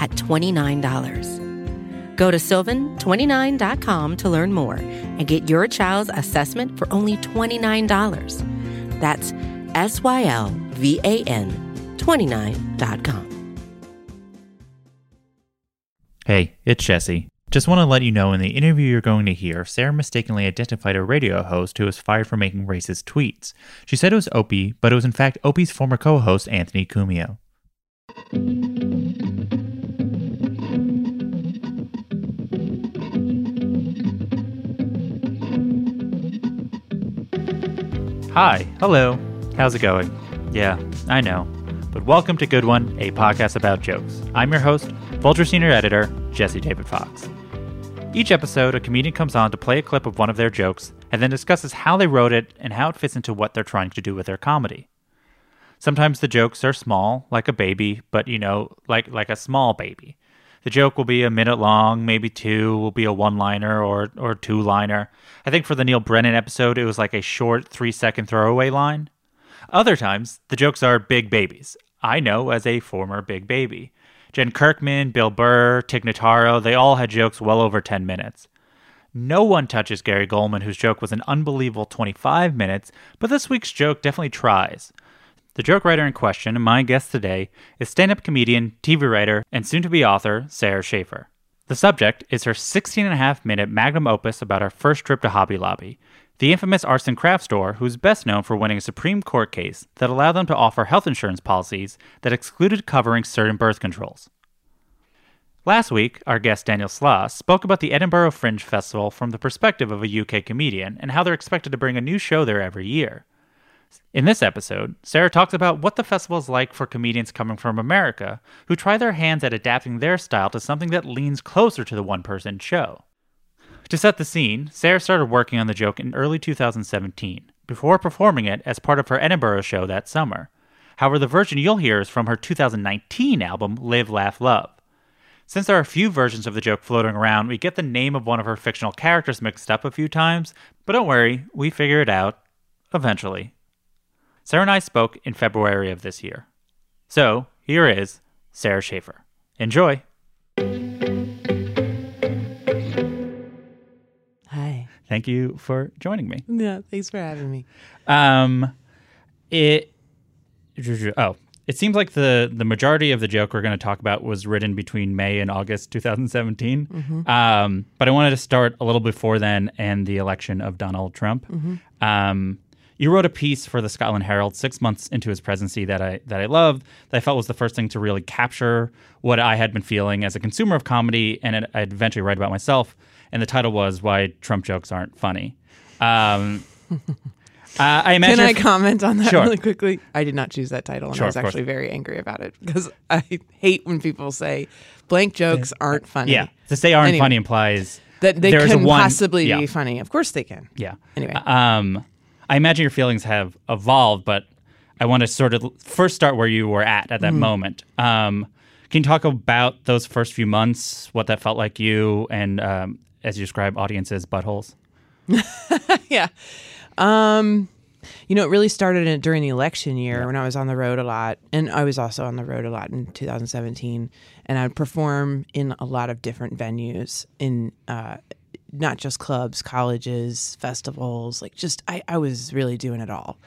at $29. Go to sylvan29.com to learn more and get your child's assessment for only $29. That's S Y L V A N 29.com. Hey, it's Jesse. Just want to let you know in the interview you're going to hear, Sarah mistakenly identified a radio host who was fired for making racist tweets. She said it was Opie, but it was in fact Opie's former co host, Anthony Cumia. Hi, hello. How's it going? Yeah, I know. But welcome to Good One, a podcast about jokes. I'm your host, Vulture Senior Editor, Jesse David Fox. Each episode, a comedian comes on to play a clip of one of their jokes and then discusses how they wrote it and how it fits into what they're trying to do with their comedy. Sometimes the jokes are small, like a baby, but you know, like like a small baby. The joke will be a minute long, maybe two, will be a one liner or, or two liner. I think for the Neal Brennan episode, it was like a short three second throwaway line. Other times, the jokes are big babies. I know as a former big baby. Jen Kirkman, Bill Burr, Tig Notaro, they all had jokes well over 10 minutes. No one touches Gary Gulman, whose joke was an unbelievable 25 minutes, but this week's joke definitely tries. The joke writer in question, my guest today, is stand up comedian, TV writer, and soon to be author Sarah Schaefer. The subject is her 16 and a half minute magnum opus about her first trip to Hobby Lobby, the infamous arts and crafts store who's best known for winning a Supreme Court case that allowed them to offer health insurance policies that excluded covering certain birth controls. Last week, our guest Daniel Sloss spoke about the Edinburgh Fringe Festival from the perspective of a UK comedian and how they're expected to bring a new show there every year. In this episode, Sarah talks about what the festival is like for comedians coming from America who try their hands at adapting their style to something that leans closer to the one person show. To set the scene, Sarah started working on the joke in early 2017, before performing it as part of her Edinburgh show that summer. However, the version you'll hear is from her 2019 album, Live, Laugh, Love. Since there are a few versions of the joke floating around, we get the name of one of her fictional characters mixed up a few times, but don't worry, we figure it out eventually. Sarah and I spoke in February of this year. So, here is Sarah Schaefer. Enjoy. Hi. Thank you for joining me. Yeah, thanks for having me. Um, it oh, it seems like the the majority of the joke we're going to talk about was written between May and August 2017. Um, but I wanted to start a little before then and the election of Donald Trump. Um, you wrote a piece for the Scotland Herald six months into his presidency that I that I loved that I felt was the first thing to really capture what I had been feeling as a consumer of comedy, and it, I'd eventually write about myself. And the title was "Why Trump Jokes Aren't Funny." Um, uh, I Can I comment on that Sure. really quickly? I did not choose that title, and Sure, I was of course. actually very angry about it because I hate when people say blank jokes aren't funny. Yeah, to say aren't Anyway. funny implies that they there is a can one- possibly yeah. be funny. Of course they can. Yeah. Anyway. Um, I imagine your feelings have evolved, but I want to sort of first start where you were at at that Mm-hmm. moment. Um, can you talk about those first few months, what that felt like you, and um, as you describe audiences, buttholes? yeah. Um, you know, it really started in, during the election year when I was on the road a lot, and I was also on the road a lot in 2017. And I'd perform in a lot of different venues in uh, not just clubs, colleges, festivals. Like, just I, I was really doing it all.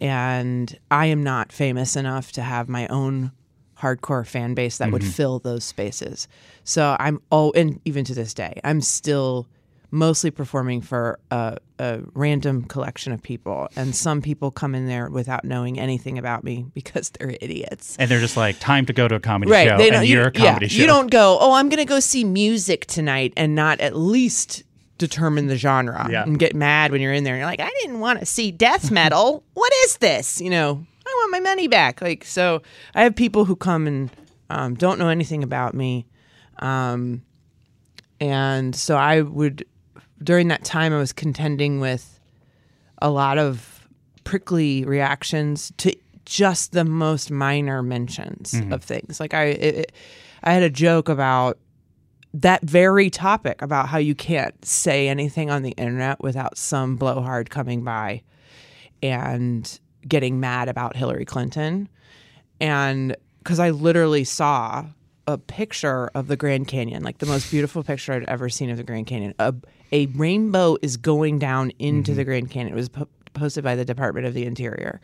And I am not famous enough to have my own hardcore fan base that would mm-hmm. fill those spaces. So I'm all, and even to this day, I'm still mostly performing for a, a random collection of people, and some people come in there without knowing anything about me because they're idiots. And they're just like, time to go to a comedy Right? show, They and don't. you're a comedy yeah, show. you don't go. Oh, I'm going to go see music tonight, and not at least determine the genre Yeah. and get mad when you're in there. And you're like, I didn't want to see death metal. what is this? You know, I want my money back. Like, so I have people who come and um, don't know anything about me, um, and so I would during that time I was contending with a lot of prickly reactions to just the most minor mentions of things. Like I, it- I had a joke about that very topic about how you can't say anything on the internet without some blowhard coming by and getting mad about Hillary Clinton. And because I literally saw a picture of the Grand Canyon, like the most beautiful picture I'd ever seen of the Grand Canyon. A, a rainbow is going down into mm-hmm. the Grand Canyon. It was po- posted by the Department of the Interior.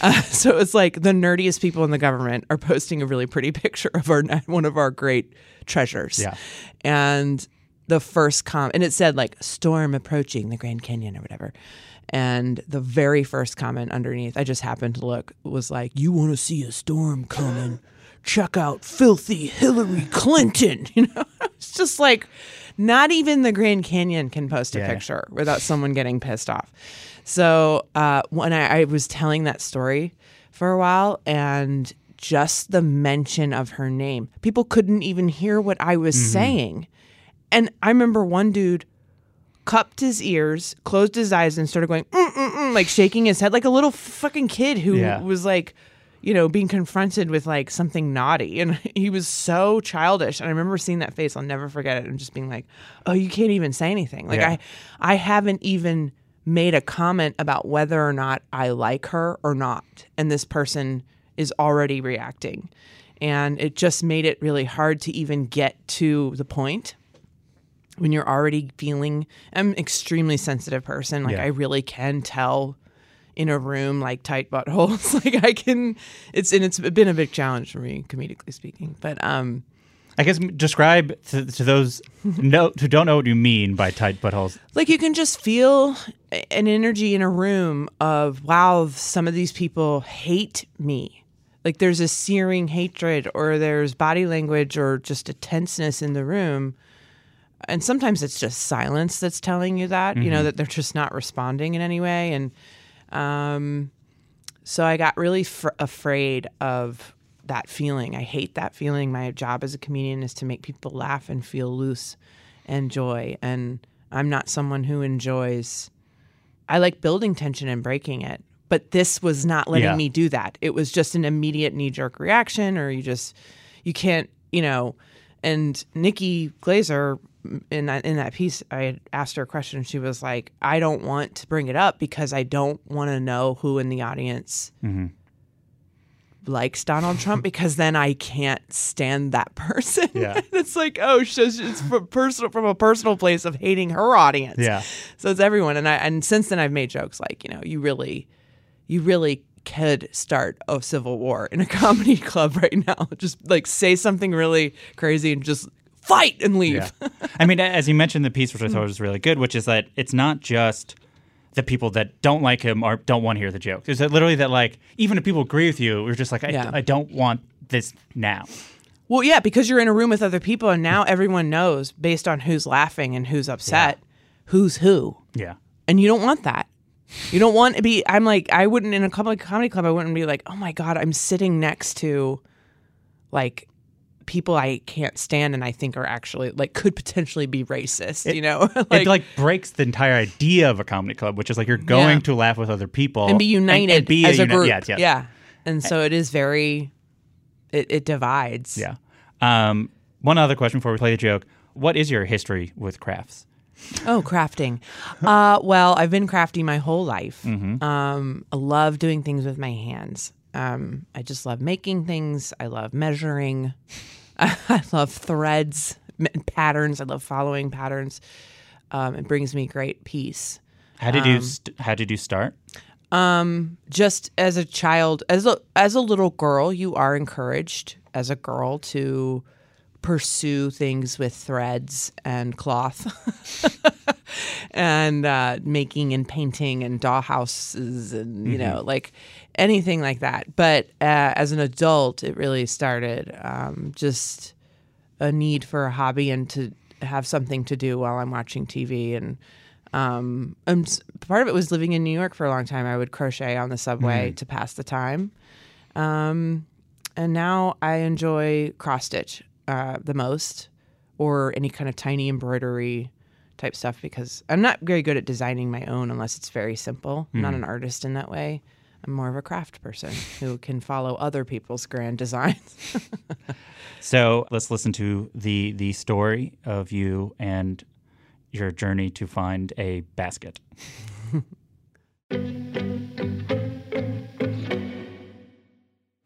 Uh, so it's like the nerdiest people in the government are posting a really pretty picture of our one of our great treasures. Yeah. And the first comment, and it said like storm approaching the Grand Canyon or whatever. And the very first comment underneath, I just happened to look, was like, "You want to see a storm coming? Check out filthy Hillary Clinton." You know, it's just like, not even the Grand Canyon can post a Yeah. picture without someone getting pissed off. So uh, when I, I was telling that story for a while, and just the mention of her name, people couldn't even hear what I was saying. And I remember one dude cupped his ears, closed his eyes, and started going, mm, mm, mm, like shaking his head like a little fucking kid who Yeah. was like, you know, being confronted with like something naughty. And he was so childish. And I remember seeing that face. I'll never forget it. And just being like, oh, you can't even say anything. Like, Yeah. I, I haven't even made a comment about whether or not I like her or not. And this person is already reacting. And it just made it really hard to even get to the point when you're already feeling I'm an extremely sensitive person. Like Yeah. I really can tell in a room like tight buttholes. like I can it's and it's been a big challenge for me, comedically speaking. But um I guess describe to, to those no, who don't know what you mean by tight buttholes. like you can just feel an energy in a room of wow some of these people hate me like there's a searing hatred or there's body language or just a tenseness in the room and sometimes it's just silence that's telling you that you know that they're just not responding in any way and um so i got really fr- afraid of that feeling. I hate that feeling. My job as a comedian is to make people laugh and feel loose and joy. And i'm not someone who enjoys i like building tension and breaking it but this was not letting Yeah. me do that. It was just an immediate knee-jerk reaction or you just you can't you know and nikki glazer in that in that piece i asked her a question she was like i don't want to bring it up because i don't want to know who in the audience likes Donald mm-hmm. Trump because then I can't stand that person. Yeah. it's like, oh, it's just it's from personal from a personal place of hating her audience. Yeah. So it's everyone, and I and since then I've made jokes like, you know, you really, you really could start a civil war in a comedy club right now. Just like say something really crazy and just fight and leave. Yeah. I mean, as you mentioned the piece, which I thought was really good, which is that it's not just the people that don't like him or don't want to hear the joke. It's that literally that like even if people agree with you, we're just like I, Yeah. I don't want this now. Well, yeah, because you're in a room with other people, and now everyone knows based on who's laughing and who's upset, who's who. Yeah. and you don't want that. You don't want to be. I'm like, I wouldn't in a public comedy club. I wouldn't be like, oh my god, I'm sitting next to, like, people I can't stand and I think are actually like could potentially be racist. you know, it like breaks the entire idea of a comedy club, which is like you're going Yeah. to laugh with other people and be united and be as a uni- group. Yes, yes. Yeah, and so it is very, it, it divides. Yeah. Um, one other question before we play the joke: What is your history with crafts? Oh, crafting. Uh, well, I've been crafty my whole life. Um, I love doing things with my hands. Um, I just love making things. I love measuring. I love threads, patterns. I love following patterns. Um, it brings me great peace. How did Um, you st- How did you start? Um, just as a child, as a as a little girl, you are encouraged as a girl to pursue things with threads and cloth, and uh, making and painting and dollhouses and you know like anything like that. But uh, as an adult, it really started um, just a need for a hobby and to have something to do while I'm watching TV and um part of it was living in New York for a long time. I would crochet on the subway to pass the time. Um and now I enjoy cross stitch uh, the most or any kind of tiny embroidery type stuff because I'm not very good at designing my own unless it's very simple. I'm not an artist in that way. I'm more of a craft person who can follow other people's grand designs. So let's listen to the the story of you and your journey to find a basket. You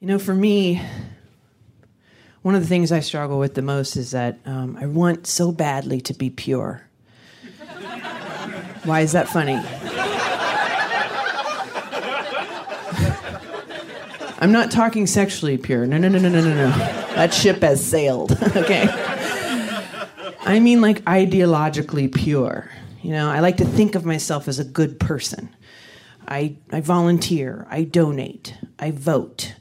know, for me, one of the things I struggle with the most is that um, I want so badly to be pure. Why is that funny? I'm not talking sexually pure. No, no, no, no, no, no, no. That ship has sailed. okay. I mean, like ideologically pure. You know, I like to think of myself as a good person. I, I volunteer, I donate, I vote,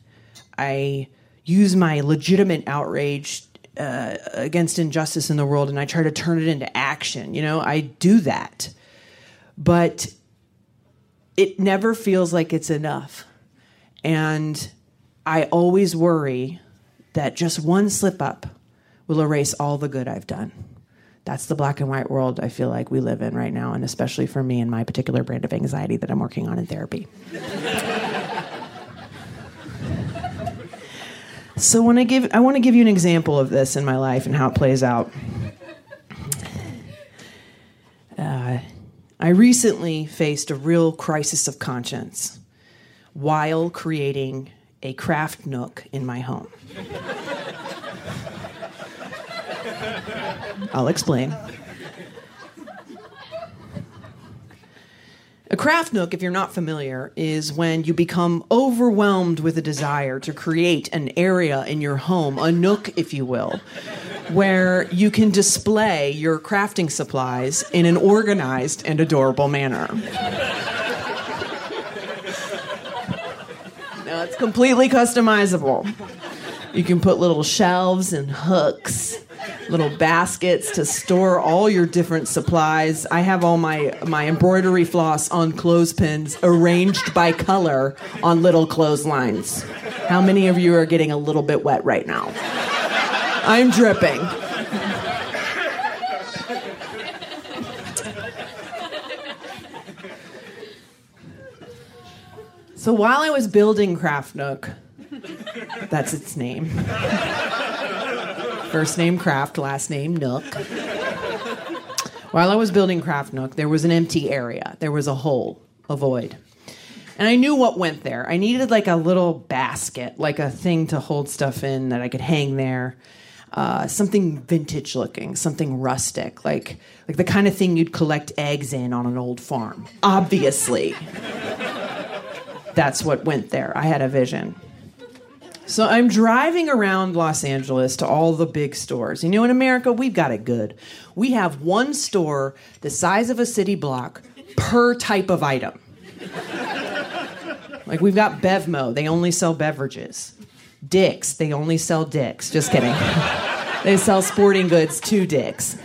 I use my legitimate outrage uh, against injustice in the world and I try to turn it into action. You know, I do that. But it never feels like it's enough. And I always worry that just one slip up will erase all the good I've done. That's the black and white world I feel like we live in right now, and especially for me and my particular brand of anxiety that I'm working on in therapy. so when I give I want to give you an example of this in my life and how it plays out. Uh, I recently faced a real crisis of conscience while creating a craft nook in my home. I'll explain. A craft nook, if you're not familiar, is when you become overwhelmed with a desire to create an area in your home, a nook, if you will, where you can display your crafting supplies in an organized and adorable manner. It's completely customizable. You can put little shelves and hooks, little baskets to store all your different supplies. I have all my, my embroidery floss on clothespins arranged by color on little clotheslines. How many of you are getting a little bit wet right now? I'm dripping. So while I was building Craft Nook, that's its name. First name Craft, last name Nook. While I was building Craft Nook, there was an empty area. There was a hole, a void. And I knew what went there. I needed like a little basket, like a thing to hold stuff in that I could hang there. Uh, something vintage looking, something rustic, like like the kind of thing you'd collect eggs in on an old farm. Obviously. That's what went there. I had a vision. So I'm driving around Los Angeles to all the big stores. You know, in America, we've got it good. We have one store the size of a city block per type of item. Like we've got Bevmo, they only sell beverages. Dick's, they only sell dicks. Just kidding. they sell sporting goods to Dick's.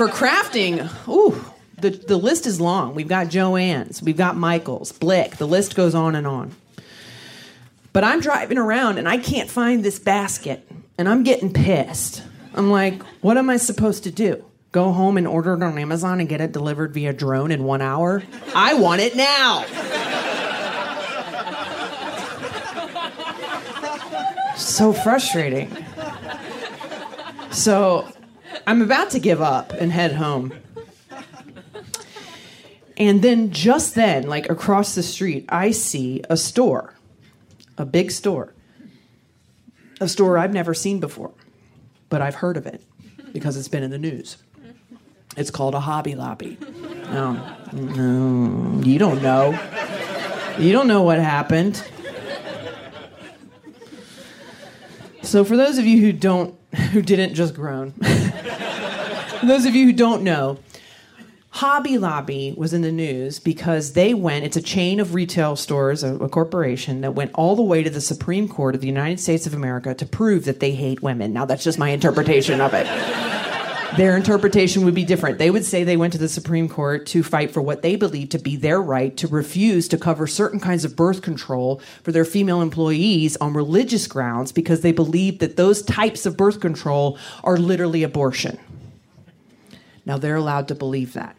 For crafting, ooh, the, the list is long. We've got Joann's, we've got Michael's, Blick, the list goes on and on. But I'm driving around and I can't find this basket, and I'm getting pissed. I'm like, what am I supposed to do? Go home and order it on Amazon and get it delivered via drone in one hour? I want it now. so frustrating. So I'm about to give up and head home. And then, just then, like across the street, I see a store, a big store, a store I've never seen before, but I've heard of it because it's been in the news. It's called a Hobby Lobby. No, no, you don't know. You don't know what happened. So, for those of you who don't, who didn't just groan, those of you who don't know, Hobby Lobby was in the news because they went, it's a chain of retail stores, a, a, corporation that went all the way to the Supreme Court of the United States of America to prove that they hate women. Now, that's just my interpretation of it. Their interpretation would be different. They would say they went to the Supreme Court to fight for what they believe to be their right to refuse to cover certain kinds of birth control for their female employees on religious grounds because they believe that those types of birth control are literally abortion. Now, they're allowed to believe that.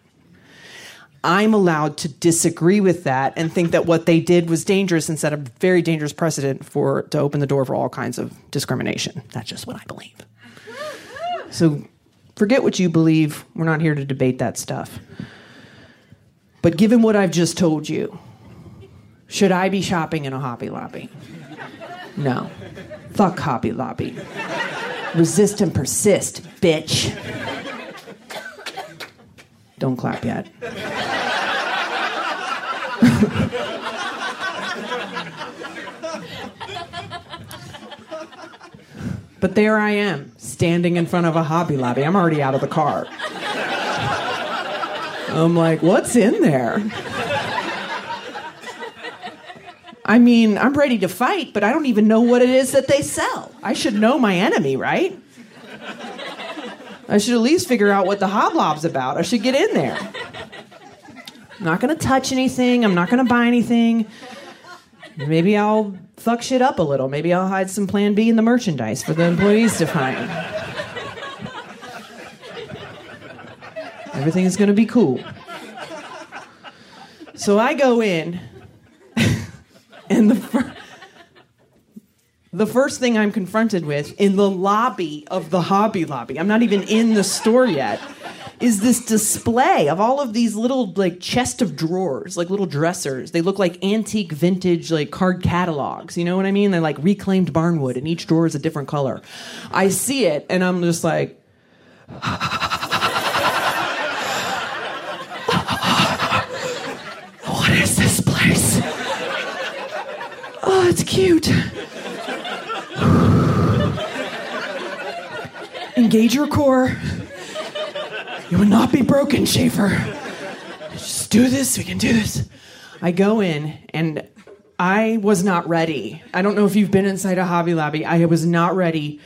I'm allowed to disagree with that and think that what they did was dangerous and set a very dangerous precedent for to open the door for all kinds of discrimination. That's just what I believe. So forget what you believe. We're not here to debate that stuff. But given what I've just told you, should I be shopping in a Hobby Lobby? No. Fuck Hobby Lobby. Resist and persist, bitch. Don't clap yet. but there I am, standing in front of a Hobby Lobby. I'm already out of the car. I'm like, what's in there? I mean, I'm ready to fight, but I don't even know what it is that they sell. I should know my enemy, right? I should at least figure out what the hoblob's about. I should get in there. I'm not gonna touch anything. I'm not gonna buy anything. Maybe I'll fuck shit up a little. Maybe I'll hide some plan B in the merchandise for the employees to find. Everything is gonna be cool. So I go in, and the, the first thing I'm confronted with in the lobby of the Hobby Lobby, I'm not even in the store yet, is this display of all of these little like chest of drawers, like little dressers. They look like antique vintage like card catalogs. You know what I mean? They're like reclaimed barnwood and each drawer is a different color. I see it and I'm just like What is this place? Oh, it's cute. Engage your core. You will not be broken, Schaefer. Just do this. We can do this. I go in and I was not ready. I don't know if you've been inside a Hobby Lobby. I was not ready.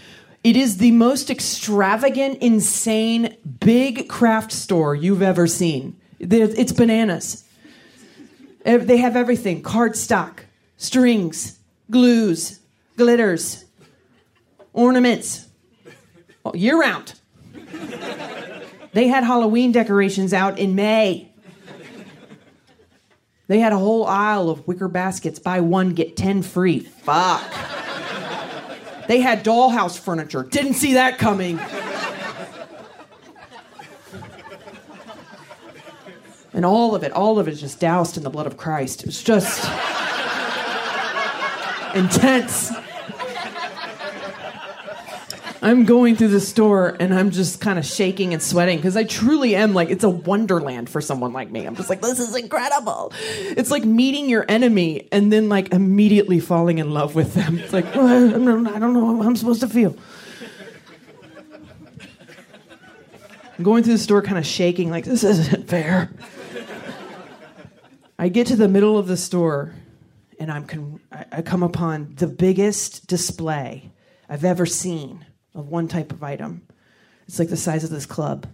It is the most extravagant, insane, big craft store you've ever seen. It's bananas. They have everything cardstock, strings, glues, glitters, ornaments, Oh, year round. They had Halloween decorations out in May. They had a whole aisle of wicker baskets. Buy one, get 10 free. Fuck. They had dollhouse furniture. Didn't see that coming. And all of it, all of it just doused in the blood of Christ. It was just intense. I'm going through the store and I'm just kind of shaking and sweating because I truly am like, it's a wonderland for someone like me. I'm just like, this is incredible. It's like meeting your enemy and then like immediately falling in love with them. It's like, well, I don't know how I'm supposed to feel. I'm going through the store kind of shaking, like, this isn't fair. I get to the middle of the store and I'm con- I come upon the biggest display I've ever seen of one type of item. It's like the size of this club.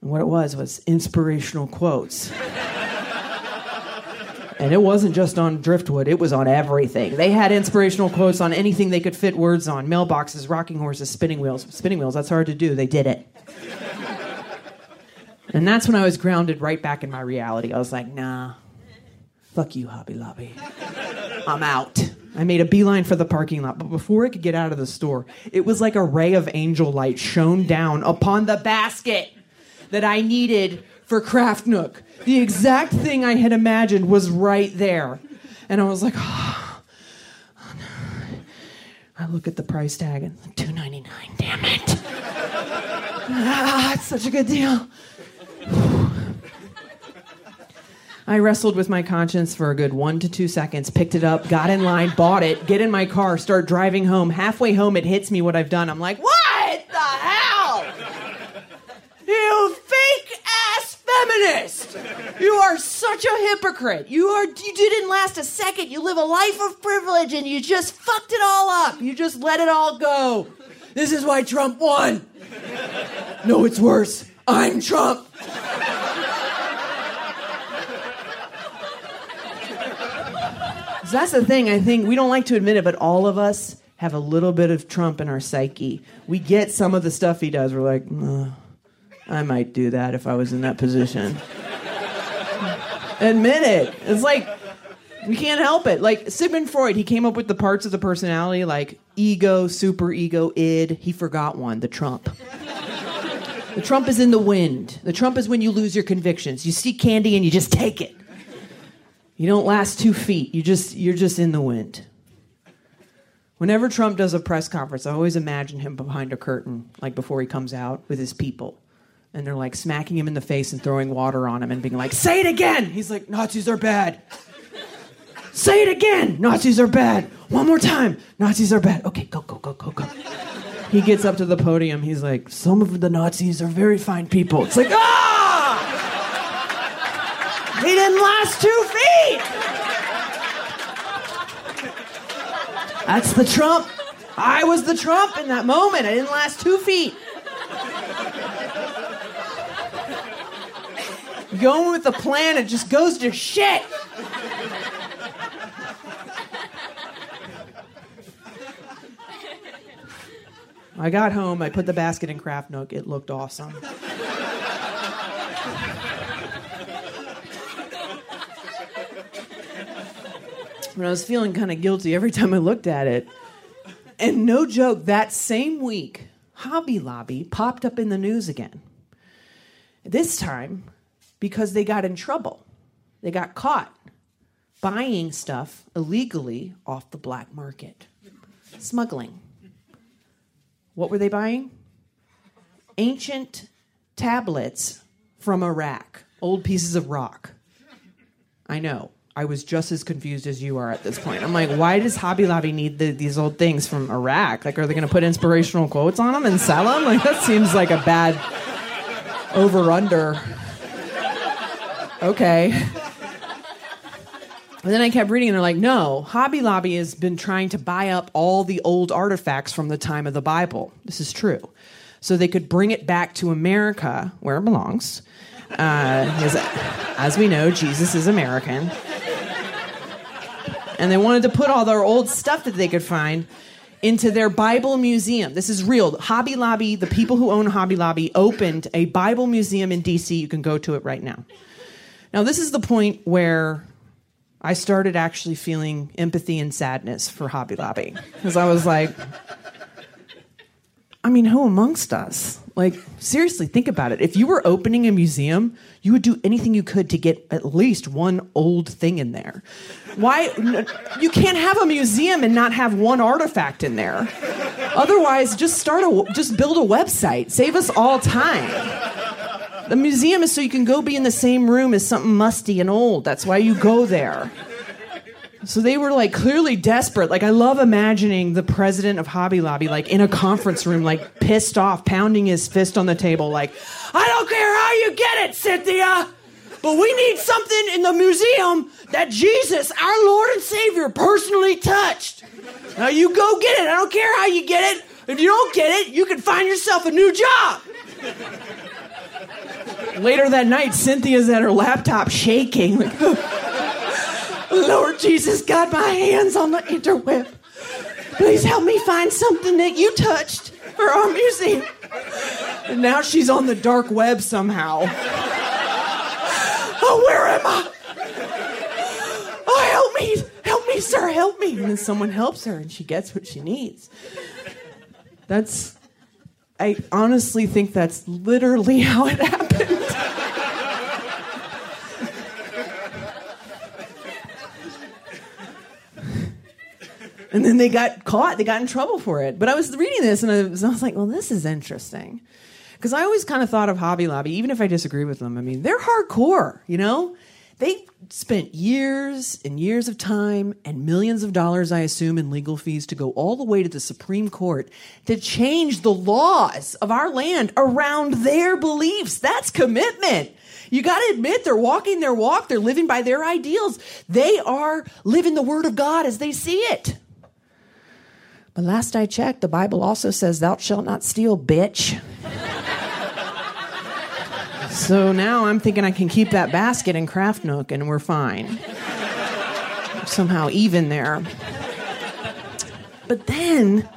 And what it was was inspirational quotes. and it wasn't just on driftwood, it was on everything. They had inspirational quotes on anything they could fit words on mailboxes, rocking horses, spinning wheels. Spinning wheels, that's hard to do. They did it. and that's when I was grounded right back in my reality. I was like, nah, fuck you, Hobby Lobby. I'm out. I made a beeline for the parking lot, but before I could get out of the store, it was like a ray of angel light shone down upon the basket that I needed for Craft Nook. The exact thing I had imagined was right there. And I was like, oh, oh no. I look at the price tag and two ninety nine. Damn it! ah, it's such a good deal. I wrestled with my conscience for a good one to two seconds, picked it up, got in line, bought it, get in my car, start driving home. Halfway home, it hits me what I've done. I'm like, what the hell? You fake ass feminist! You are such a hypocrite. You are you didn't last a second. You live a life of privilege and you just fucked it all up. You just let it all go. This is why Trump won. No, it's worse. I'm Trump. So that's the thing. I think we don't like to admit it, but all of us have a little bit of Trump in our psyche. We get some of the stuff he does. We're like, I might do that if I was in that position. admit it. It's like we can't help it. Like Sigmund Freud, he came up with the parts of the personality like ego, super ego, id. He forgot one, the Trump. The Trump is in the wind. The Trump is when you lose your convictions. You see candy and you just take it. You don't last two feet. You just you're just in the wind. Whenever Trump does a press conference, I always imagine him behind a curtain, like before he comes out with his people. And they're like smacking him in the face and throwing water on him and being like, Say it again! He's like, Nazis are bad. Say it again! Nazis are bad. One more time. Nazis are bad. Okay, go, go, go, go, go. He gets up to the podium. He's like, Some of the Nazis are very fine people. It's like, ah! He didn't last two feet. That's the Trump. I was the Trump in that moment. I didn't last two feet. Going with the plan, it just goes to shit. I got home, I put the basket in Craft Nook. It looked awesome. But I was feeling kind of guilty every time I looked at it. And no joke, that same week, Hobby Lobby popped up in the news again. This time because they got in trouble. They got caught buying stuff illegally off the black market, smuggling. What were they buying? Ancient tablets from Iraq, old pieces of rock. I know. I was just as confused as you are at this point. I'm like, why does Hobby Lobby need the, these old things from Iraq? Like, are they going to put inspirational quotes on them and sell them? Like, that seems like a bad over under. Okay. And then I kept reading, and they're like, no, Hobby Lobby has been trying to buy up all the old artifacts from the time of the Bible. This is true. So they could bring it back to America, where it belongs. Uh, as we know, Jesus is American and they wanted to put all their old stuff that they could find into their Bible museum. This is real. Hobby Lobby, the people who own Hobby Lobby, opened a Bible museum in DC. You can go to it right now. Now, this is the point where I started actually feeling empathy and sadness for Hobby Lobby. Because I was like, I mean, who amongst us? Like, seriously, think about it. If you were opening a museum, you would do anything you could to get at least one old thing in there. Why? You can't have a museum and not have one artifact in there. Otherwise, just start a, just build a website. Save us all time. The museum is so you can go be in the same room as something musty and old. That's why you go there. So they were like clearly desperate. Like I love imagining the president of Hobby Lobby like in a conference room, like pissed off, pounding his fist on the table, like, I don't care how you get it, Cynthia, but we need something in the museum that Jesus, our Lord and Savior, personally touched. Now you go get it. I don't care how you get it. If you don't get it, you can find yourself a new job. Later that night, Cynthia's at her laptop shaking, like, Lord Jesus, got my hands on the interweb. Please help me find something that you touched for our museum. And now she's on the dark web somehow. Oh, where am I? Oh, help me, help me, sir, help me. And then someone helps her and she gets what she needs. That's, I honestly think that's literally how it happened. And then they got caught. They got in trouble for it. But I was reading this and I was, I was like, well, this is interesting. Because I always kind of thought of Hobby Lobby, even if I disagree with them. I mean, they're hardcore, you know? They spent years and years of time and millions of dollars, I assume, in legal fees to go all the way to the Supreme Court to change the laws of our land around their beliefs. That's commitment. You got to admit they're walking their walk, they're living by their ideals. They are living the word of God as they see it. But last I checked, the Bible also says, Thou shalt not steal, bitch. so now I'm thinking I can keep that basket in Craft Nook and we're fine. Somehow even there. But then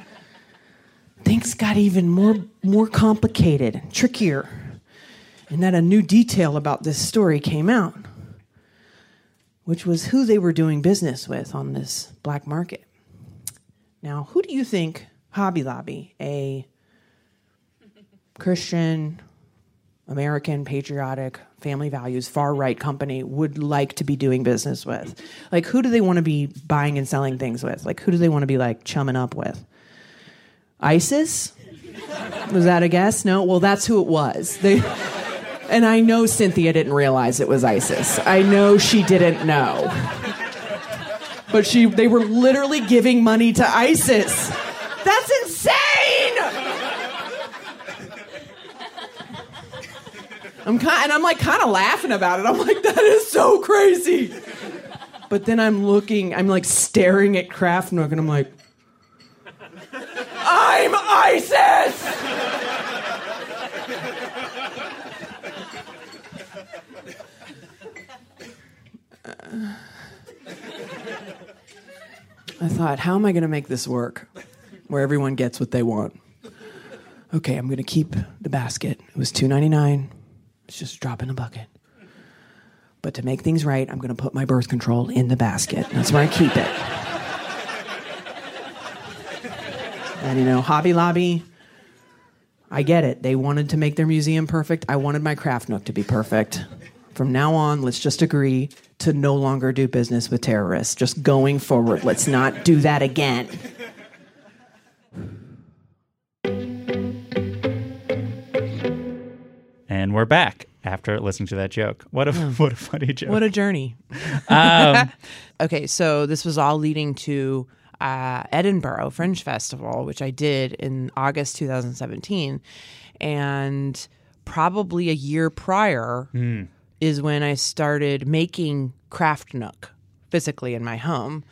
things got even more more complicated, trickier. And then a new detail about this story came out, which was who they were doing business with on this black market. Now, who do you think Hobby Lobby, a Christian, American, patriotic, family values, far right company, would like to be doing business with? Like, who do they want to be buying and selling things with? Like, who do they want to be like chumming up with? ISIS? Was that a guess? No? Well, that's who it was. They. And I know Cynthia didn't realize it was ISIS. I know she didn't know. But she they were literally giving money to ISIS. That's insane. I'm kind and I'm like kind of laughing about it. I'm like that is so crazy. But then I'm looking, I'm like staring at Craft Nook and I'm like I'm ISIS. Uh, I thought, how am I going to make this work where everyone gets what they want? Okay, I'm going to keep the basket. It was $2.99. It's just a drop in the bucket. But to make things right, I'm going to put my birth control in the basket. That's where I keep it. And you know, Hobby Lobby, I get it. They wanted to make their museum perfect. I wanted my craft nook to be perfect. From now on, let's just agree to no longer do business with terrorists. Just going forward, let's not do that again. And we're back after listening to that joke. What a what a funny joke. What a journey. um, Okay, so this was all leading to uh, Edinburgh Fringe Festival, which I did in August 2017. And probably a year prior is when I started making Craft Nook physically in my home.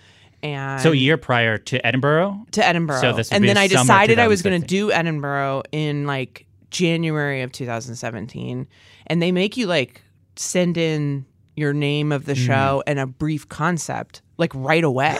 And so a year prior to Edinburgh. to Edinburgh. So this and then I decided I was going to do Edinburgh in like January of 2017. And they make you like send in your name of Mm. the show and a brief concept like right away.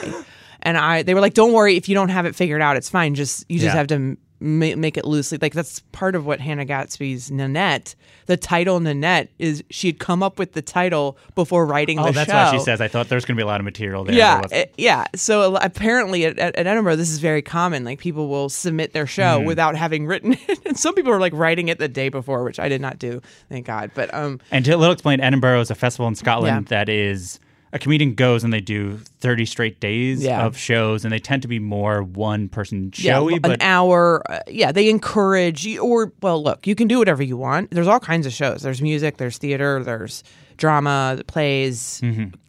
and I they were like don't worry if you don't have it figured out it's fine just you just Yeah. have to ma- make it loosely like that's part of what Hannah Gadsby's Nanette the title Nanette is she had come up with the title before writing Oh, the that's show why she says. I thought there's going to be a lot of material there. yeah, it- yeah. So apparently at, at, at Edinburgh, this is very common. Like people will submit their show Mm. without having written it, and some people are like writing it the day before, which I did not do, thank God. But um, And to a little explain, Edinburgh is a festival in Scotland Yeah. that is a comedian goes and they do 30 straight days Yeah. of shows, and they tend to be more one person yeah, showy, an but hour. Uh, yeah, they encourage you. Or well, look, you can do whatever you want. There's all kinds of shows. There's music. There's theater. There's drama. Plays.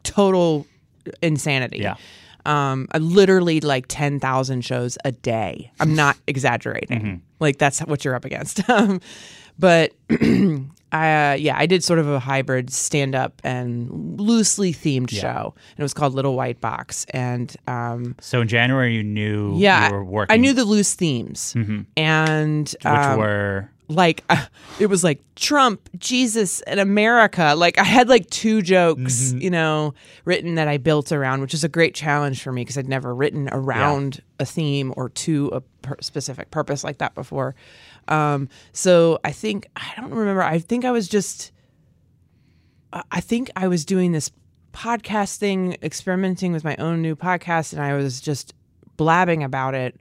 Total insanity. Yeah. Um, literally like ten thousand shows a day. I'm not exaggerating. Like that's what you're up against. Um, but uh, yeah, I did sort of a hybrid stand up and loosely themed show, and it was called Little White Box. And um, so in January you knew yeah, you were working. I knew the loose themes, and which um, were like it was like Trump, Jesus, and America. Like I had like two jokes, you know, written that I built around, which is a great challenge for me because I'd never written around a theme or to a per- specific purpose like that before. Um, so I think I don't remember. I think I was just, I- think I was doing this podcasting, experimenting with my own new podcast, and I was just blabbing about it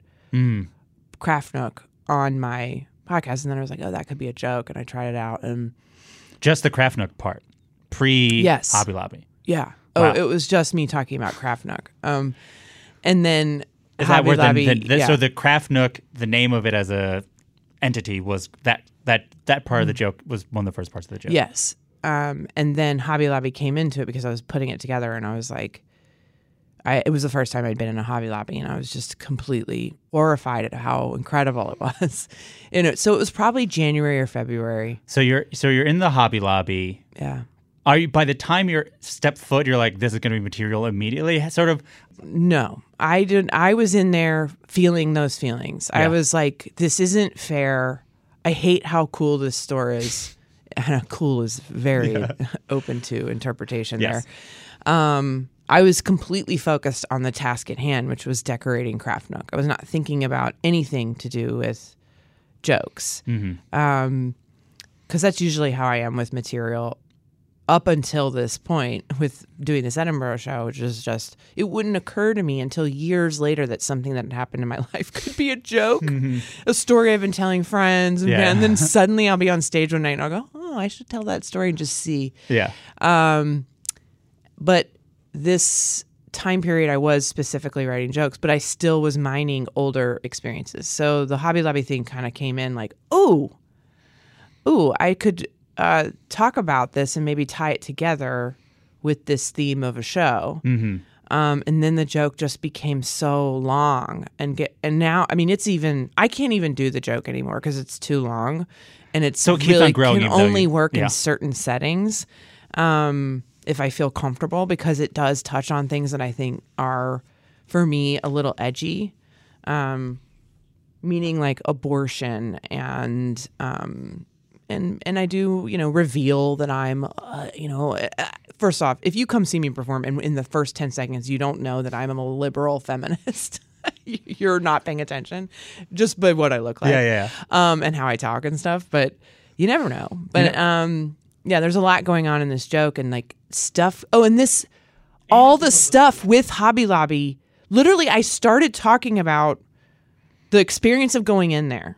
Craft Nook on my podcast, and then I was like, "Oh, that could be a joke," and I tried it out, and just the Craft Nook part, pre Yes. Hobby Lobby. yeah, oh, it was just me talking about Craft Nook, um, and then Is Hobby that where Lobby, the, the, yeah. so the Craft Nook, the name of it as a entity was that that that part of the joke was one of the first parts of the joke. Yes. Um, and then Hobby Lobby came into it because I was putting it together and I was like, I, it was the first time I'd been in a Hobby Lobby and I was just completely horrified at how incredible it was. you know, so it was probably January or February. So you're so you're in the Hobby Lobby. Yeah. Are you by the time you're step foot, you're like, this is going to be material immediately? Sort of. No, I did. I was in there feeling those feelings. I was like, this isn't fair. I hate how cool this store is. And cool is very open to interpretation Yes. there. Um, I was completely focused on the task at hand, which was decorating Craft Nook. I was not thinking about anything to do with jokes. Um, because that's usually how I am with material up until this point with doing this Edinburgh show, which is just, it wouldn't occur to me until years later that something that had happened in my life could be a joke, a story I've been telling friends. And, Yeah. and then suddenly I'll be on stage one night and I'll go, oh, I should tell that story and just see. Yeah. Um, but this time period, I was specifically writing jokes, but I still was mining older experiences. So the Hobby Lobby thing kind of came in like, oh, ooh, I could uh, talk about this and maybe tie it together with this theme of a show. Mm-hmm. Um, and then the joke just became so long and get and now I mean it's even I can't even do the joke anymore because it's too long, and it's So it really growing can only you- work yeah. in certain settings. Um, if I feel comfortable because it does touch on things that I think are for me a little edgy. Um, meaning like abortion and um and and I do you know reveal that I'm uh, you know uh, first off if you come see me perform and in the first 10 seconds you don't know that I'm a liberal feminist. You're not paying attention just by what I look like. Yeah, yeah, um and how I talk and stuff but you never know. But um yeah there's a lot going on in this joke and like stuff. Oh and this all the stuff with Hobby Lobby literally I started talking about the experience of going in there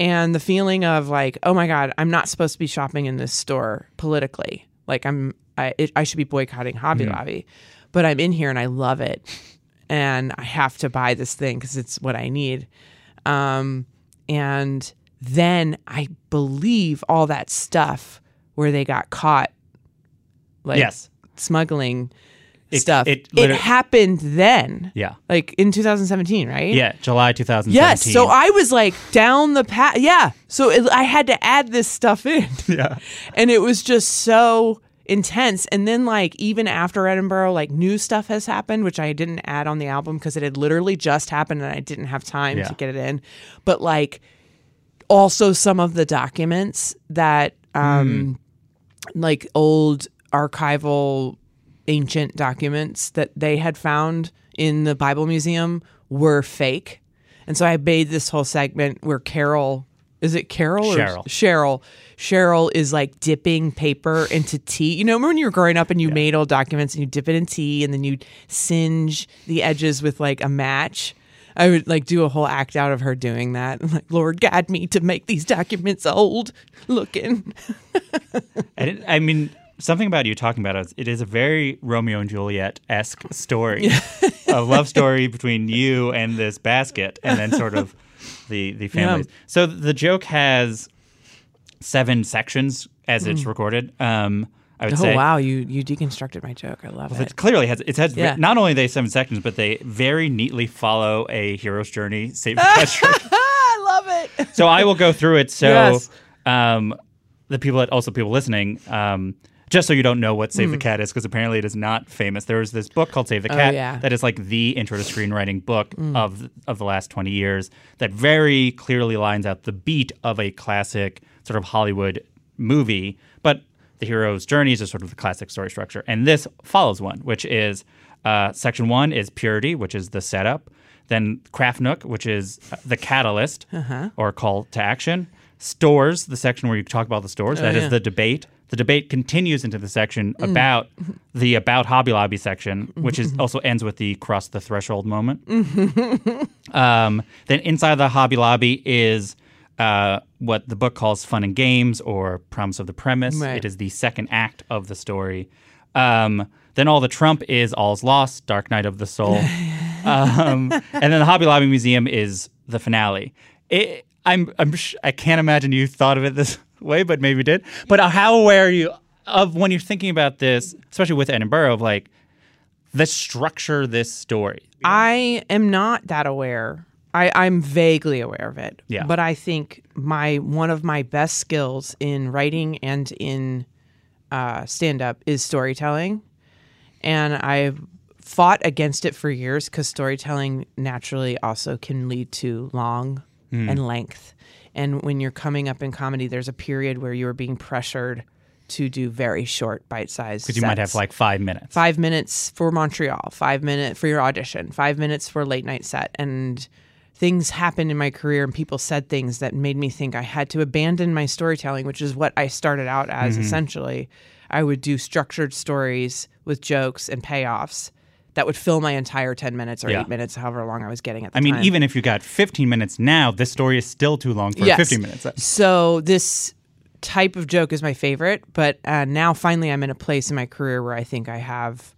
and the feeling of like oh my god i'm not supposed to be shopping in this store politically. Like i'm i, it, I should be boycotting hobby lobby. But i'm in here and i love it. And i have to buy this thing because it's what i need. Um, and then i believe all that stuff where they got caught like Yes. smuggling It- stuff it it, happened then Yeah. like in 2017 right Yeah. July 2017. Yes. So I was like down the path. Yeah. So it, I had to add this stuff in. Yeah. And it was just so intense. And then, like, even after Edinburgh, like, new stuff has happened, which I didn't add on the album because it had literally just happened and I didn't have time Yeah. to get it in. But, like, also some of the documents that, um, like, old archival ancient documents that they had found in the Bible Museum were fake. And so I made this whole segment where Carol is it Carol or Cheryl. Cheryl. Cheryl is like dipping paper into tea. You know, remember when you were growing up and you made old documents and you dip it in tea and then you singe the edges with like a match? I would like do a whole act out of her doing that. Like, Lord, guide me to make these documents old looking. And I mean, something about you talking about it, it is a very Romeo and Juliet esque story, a love story between you and this basket, and then sort of the the families. So the joke has seven sections as it's recorded. Um, I would say Oh say. wow, you you deconstructed my joke. I love it. It clearly has it has Yeah. not only they seven sections, but they very neatly follow a hero's journey. Save. I love it. so I will go through it. So Yes. um, the people that also people listening, um, just so you don't know what Save the Cat is, because apparently it is not famous. There was this book called Save the Cat Mm. Oh, yeah. Mm. that is like the intro to screenwriting book of of the last twenty years that very clearly lines out the beat of a classic sort of Hollywood movie, but the hero's journeys is sort of the classic story structure. And this follows one, which is uh, section one is purity, which is the setup. Then craft nook, which is uh, the catalyst Uh-huh. or call to action. Stores, the section where you talk about the stores, That is Oh, yeah. the debate. The debate continues into the section Mm. about the about Hobby Lobby section, which is Mm-hmm. also ends with the cross the threshold moment. um, then inside the Hobby Lobby is uh, what the book calls fun and games or promise of the premise. Right. It is the second act of the story. Um, then all the Trump is all's lost, Dark Night of the Soul. um, and then the Hobby Lobby Museum is the finale. It, I'm, I'm sh- I can't imagine you thought of it this way, but maybe did. But how aware are you of when you're thinking about this, especially with Edinburgh, of like the structure of this story? I am not that aware. I, I'm vaguely aware of it. Yeah. But I think my one of my best skills in writing and in uh, stand up is storytelling. And I've fought against it for years because storytelling naturally also can lead to long and length. And when you're coming up in comedy, there's a period where you're being pressured to do very short, bite sized. Because you might have like five minutes. five minutes for Montreal, five minutes for your audition, five minutes for a late night set. And things happened in my career and people said things that made me think I had to abandon my storytelling, which is what I started out as Mm-hmm. essentially. I would do structured stories with jokes and payoffs that would fill my entire 10 minutes or Yeah. eight minutes, however long I was getting at the I mean, time. even if you got 15 minutes now, this story is still too long for Yes. 15 minutes. So this type of joke is my favorite, but uh, now finally I'm in a place in my career where I think I have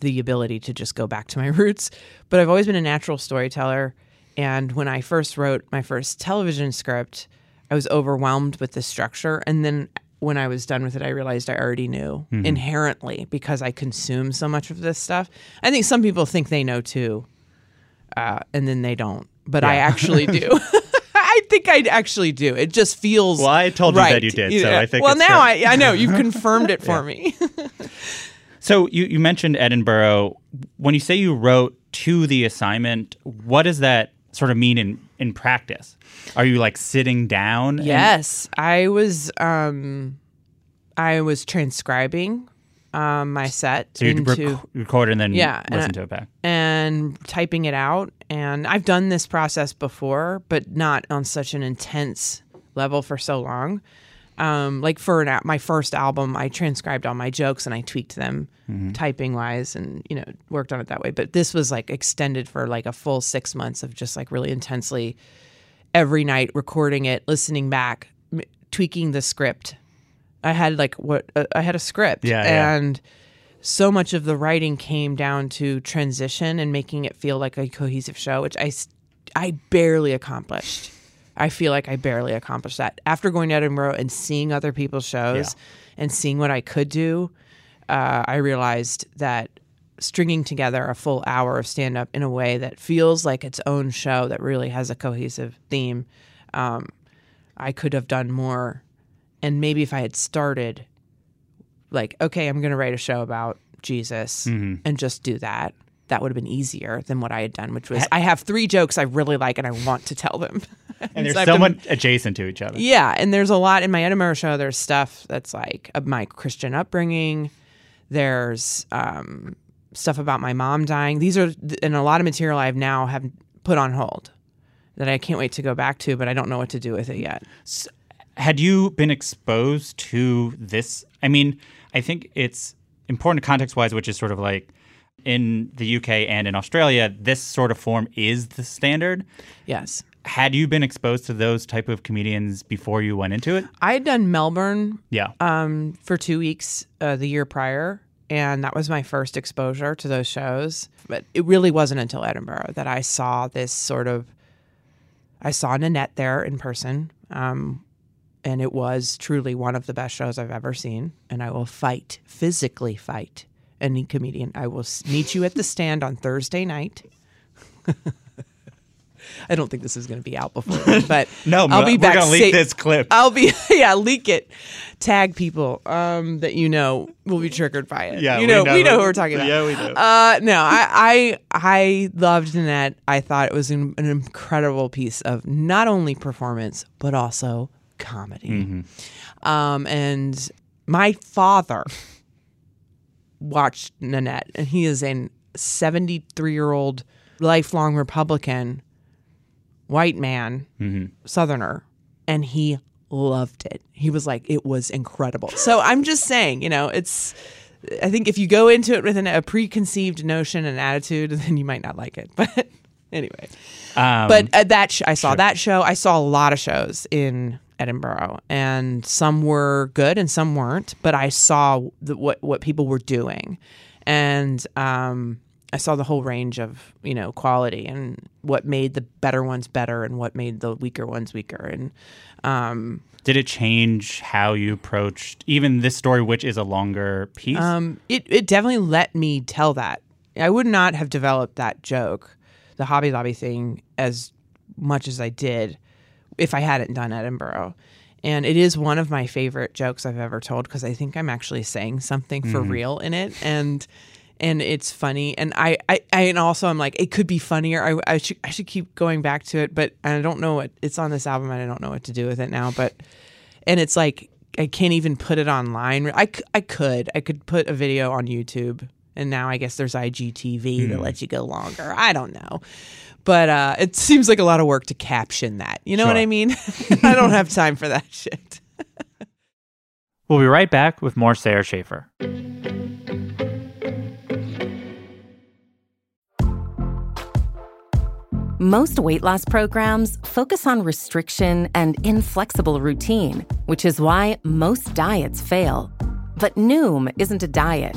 the ability to just go back to my roots. But I've always been a natural storyteller, and when I first wrote my first television script, I was overwhelmed with the structure, and then when I was done with it, I realized I already knew inherently because I consume so much of this stuff. I think some people think they know too, uh, and then they don't. But I actually do. I think I actually do. It just feels. Well, I told you that you did, so I think Well, now. I I know you've confirmed it for me. So you, you mentioned Edinburgh. When you say you wrote to the assignment, what does that sort of mean in, in practice? Are you like sitting down? and- yes, I was. Um, I was transcribing um, my set so you into rec- record and then Yeah, and listen I- to it back. and typing it out. And I've done this process before, but not on such an intense level for so long. Um, like for an, my first album, I transcribed all my jokes and I tweaked them typing wise and, you know, worked on it that way. But this was like extended for like a full six months of just like really intensely every night recording it, listening back, m- tweaking the script. I had like what uh, I had a script Yeah, yeah. and so much of the writing came down to transition and making it feel like a cohesive show, which I, I barely accomplished. I feel like I barely accomplished that. After going to Edinburgh and seeing other people's shows and seeing what I could do, uh, I realized that stringing together a full hour of stand up in a way that feels like its own show that really has a cohesive theme, um, I could have done more. And maybe if I had started like, okay, I'm going to write a show about Jesus Mm-hmm. and just do that. That would have been easier than what I had done, which was I have three jokes I really like and I want to tell them. And So there's have to- adjacent to each other. yeah, and there's a lot in my Edinburgh show. There's stuff that's like of my Christian upbringing. There's um, stuff about my mom dying. These are and a lot of material I've now have put on hold that I can't wait to go back to, but I don't know what to do with it yet. Had you been exposed to this? I mean, I think it's important context wise, which is sort of like in the UK and in Australia, this sort of form is the standard. Yes. Had you been exposed to those type of comedians before you went into it? I had done Melbourne Yeah. um, for two weeks uh, the year prior, and that was my first exposure to those shows. But it really wasn't until Edinburgh that I saw this sort of. I saw Nanette there in person, um, and it was truly one of the best shows I've ever seen. And I will fight, physically fight, any comedian. I will meet you at the stand on Thursday night. I don't think this is going to be out before, then, but No, I'll be we're back. gonna leak sa- this clip. I'll be yeah, leak it, tag people um, that you know will be triggered by it. Yeah, you we know, know we know who we're talking about. Yeah, we do. Uh, no, I, I I loved Nanette. I thought it was an, an incredible piece of not only performance but also comedy. Mm-hmm. Um, and my father watched Nanette, and he is a 73 year old lifelong Republican white man, Southerner, and he loved it. He was like, it was incredible. So I'm just saying, you know, it's. I think if you go into it with an, a preconceived notion and attitude, then you might not like it. But anyway, Um, but at that sh- I saw that show. I saw a lot of shows in Edinburgh, and some were good and some weren't. But I saw the, what what people were doing, and um, I saw the whole range of you know quality and what made the better ones better and what made the weaker ones weaker. And um, Did it change how you approached even this story, which is a longer piece? um, it it definitely let me tell that. I would not have developed that joke, the Hobby Lobby thing, as much as I did if I hadn't done Edinburgh. And it is one of my favorite jokes I've ever told because I think I'm actually saying something for mm-hmm. real in it, and and it's funny. And I, I, I and also I'm like it could be funnier. I, I should I should keep going back to it, but I don't know what it's on this album, and I don't know what to do with it now. But and it's like I can't even put it online. I, I could I could put a video on YouTube, and now I guess there's IGTV that hmm. lets you go longer. I don't know, but uh, it seems like a lot of work to caption that. You know what I mean? I don't have time for that shit. we'll be right back with more Sara Schaefer. Most weight loss programs focus on restriction and inflexible routine, which is why most diets fail. But Noom isn't a diet.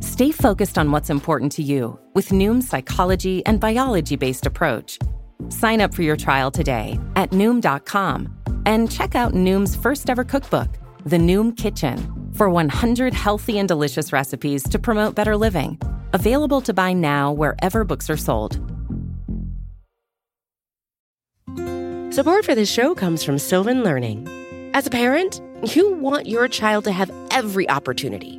Stay focused on what's important to you with Noom's psychology and biology based approach. Sign up for your trial today at Noom.com and check out Noom's first ever cookbook, The Noom Kitchen, for 100 healthy and delicious recipes to promote better living. Available to buy now wherever books are sold. Support for this show comes from Sylvan Learning. As a parent, you want your child to have every opportunity,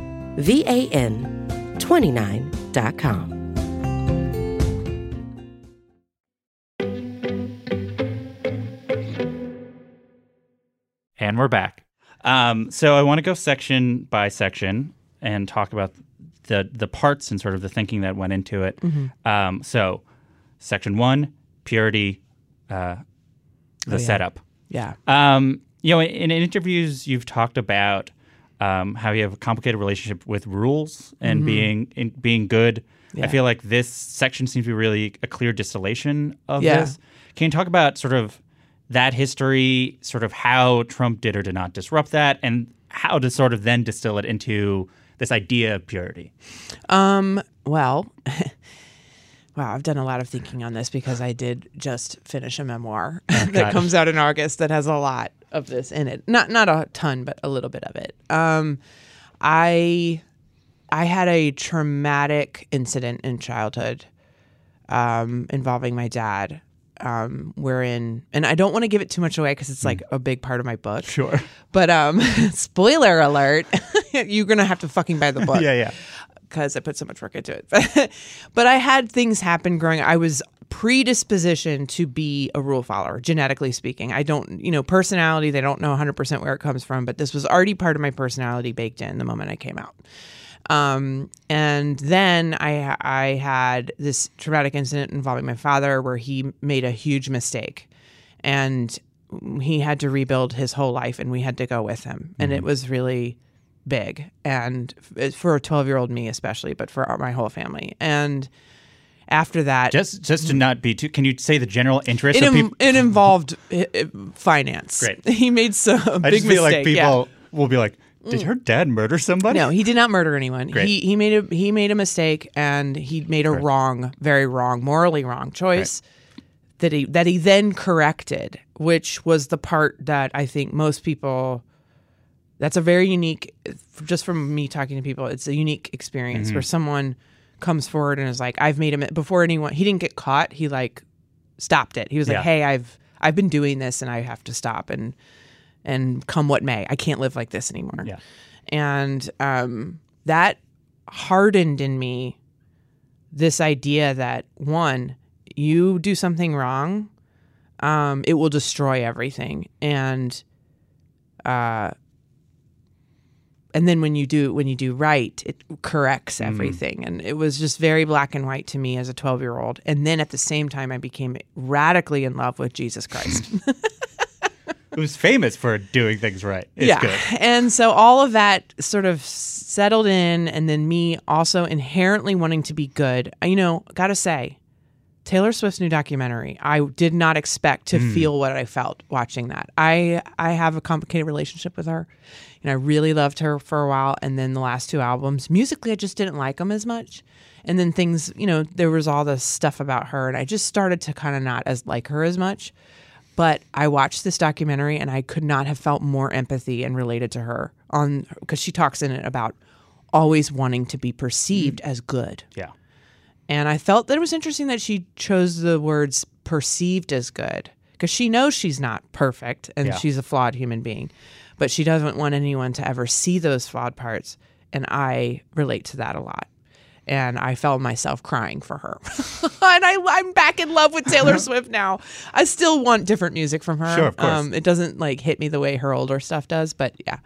V A N 29.com. And we're back. Um, so I want to go section by section and talk about the the parts and sort of the thinking that went into it. Um, so, section one, purity, uh, the setup. Yeah. Um, you know, in, in interviews, you've talked about um, how you have a complicated relationship with rules and being in, being good. I feel like this section seems to be really a clear distillation of Yeah. this. Can you talk about sort of that history, sort of how Trump did or did not disrupt that, and how to sort of then distill it into this idea of purity? Um, well, wow, I've done a lot of thinking on this because I did just finish a memoir that comes out in August that has a lot of this in it. Not not a ton, but a little bit of it. Um, I I had a traumatic incident in childhood um, involving my dad. Um, wherein, and I don't want to give it too much away because it's like a big part of my book. Sure. But um, spoiler alert, you're gonna have to fucking buy the book Yeah, yeah. Because I put so much work into it. But, I had things happen growing. I was predispositioned to be a rule follower, genetically speaking. I don't, you know, personality. They don't know 100 percent where it comes from, but this was already part of my personality baked in the moment I came out. Um, and then I I had this traumatic incident involving my father where he made a huge mistake, and he had to rebuild his whole life, and we had to go with him, and it was really big, and f- for a twelve year old me especially, but for our, my whole family, and after that, Just just to not be too. Can you say the general interest it, of people? it involved finance. Great. He made some I big just feel like mistake. yeah. people will be like, "Did mm. her dad murder somebody?" No, he did not murder anyone. Great. He he made a he made a mistake and he made a wrong, very wrong, morally wrong choice that he that he then corrected, which was the part that I think most people that's a very unique just from me talking to people, it's a unique experience Mm-hmm. where someone comes forward and is like, I've made him before anyone he didn't get caught, he like stopped it. He was Yeah. like, Hey, I've I've been doing this and I have to stop and and come what may. I can't live like this anymore Yeah. and um, that hardened in me this idea that one you do something wrong um, it will destroy everything and uh, and then when you do when you do right it corrects mm-hmm. everything and it was just very black and white to me as a 12 year old and then at the same time i became radically in love with jesus christ Who's famous for doing things right? It's yeah. good. And so all of that sort of settled in, and then me also inherently wanting to be good. You know, gotta say, Taylor Swift's new documentary, I did not expect to hmm. feel what I felt watching that. I I have a complicated relationship with her. And I really loved her for a while, and then the last two albums, musically, I just didn't like them as much. And then things, you know, there was all this stuff about her, and I just started to kind of not as like her as much. But I watched this documentary and I could not have felt more empathy and related to her on because she talks in it about always wanting to be perceived hmm. as good. Yeah. And I felt that it was interesting that she chose the words perceived as good because she knows she's not perfect and Yeah. she's a flawed human being, but she doesn't want anyone to ever see those flawed parts. And I relate to that a lot. And I felt myself crying for her. and I, I'm back in love with Taylor Swift now. I still want different music from her. Sure, of course. Um, it doesn't like hit me the way her older stuff does, but yeah.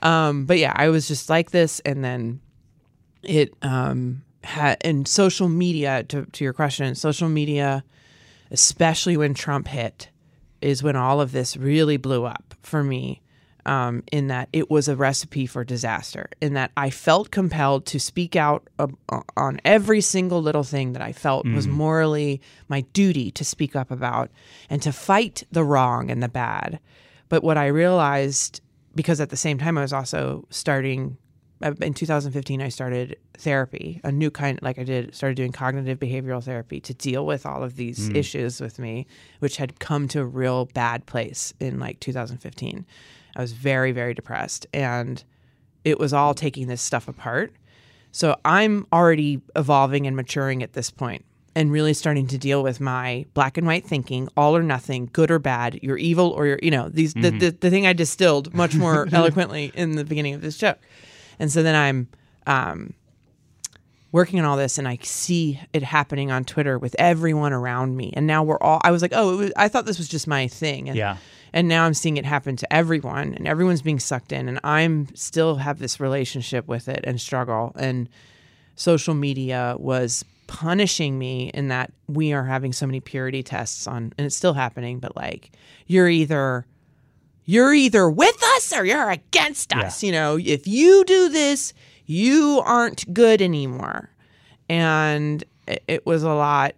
Um, but yeah, I was just like this. And then it um had and social media to, to your question social media especially when trump hit is when all of this really blew up for me um, in that it was a recipe for disaster in that i felt compelled to speak out uh, on every single little thing that i felt was morally my duty to speak up about and to fight the wrong and the bad. But what i realized because at the same time i was also starting uh, Uh, in 2015 i started therapy a new kind like i did started doing cognitive behavioral therapy to deal with all of these mm. issues with me which had come to a real bad place in like 2015 i was very very depressed and it was all taking this stuff apart. So i'm already evolving and maturing at this point and really starting to deal with my black and white thinking all or nothing good or bad you're evil or you're you know these the, mm-hmm. the, the thing i distilled much more eloquently in the beginning of this show and so then I'm um, working on all this, and I see it happening on Twitter with everyone around me. And now we're all. I was like, oh, it was, I thought this was just my thing. And, Yeah. And now I'm seeing it happen to everyone, and everyone's being sucked in, and I'm still have this relationship with it and struggle. And social media was punishing me in that we are having so many purity tests on, and it's still happening. But like, you're either you're either with us or you're against us. You know, if you do this, you aren't good anymore. And it, was a lot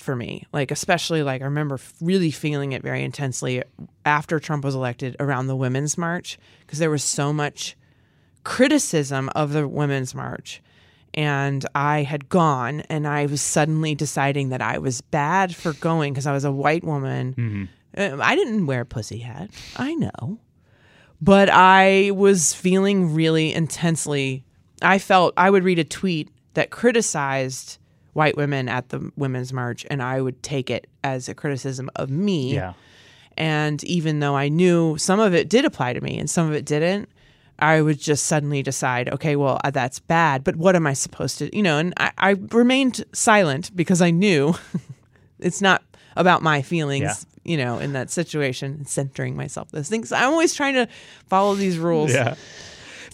for me. Like, especially like I remember really feeling it very intensely after Trump was elected around the Women's March because there was so much criticism of the Women's March. And I had gone, and I was suddenly deciding that I was bad for going because I was a white woman. Uh, I didn't wear a pussy hat. I know. But I was feeling really intensely. I felt I would read a tweet that criticized white women at the Women's March, and I would take it as a criticism of me. Yeah. And even though I knew some of it did apply to me and some of it didn't, I would just suddenly decide, okay, well, uh, that's bad, but what am I supposed to, you know? And I, I remained silent because I knew it's not about my feelings, Yeah. You know, in that situation, centering myself. Those things. I'm always trying to follow these rules. Yeah.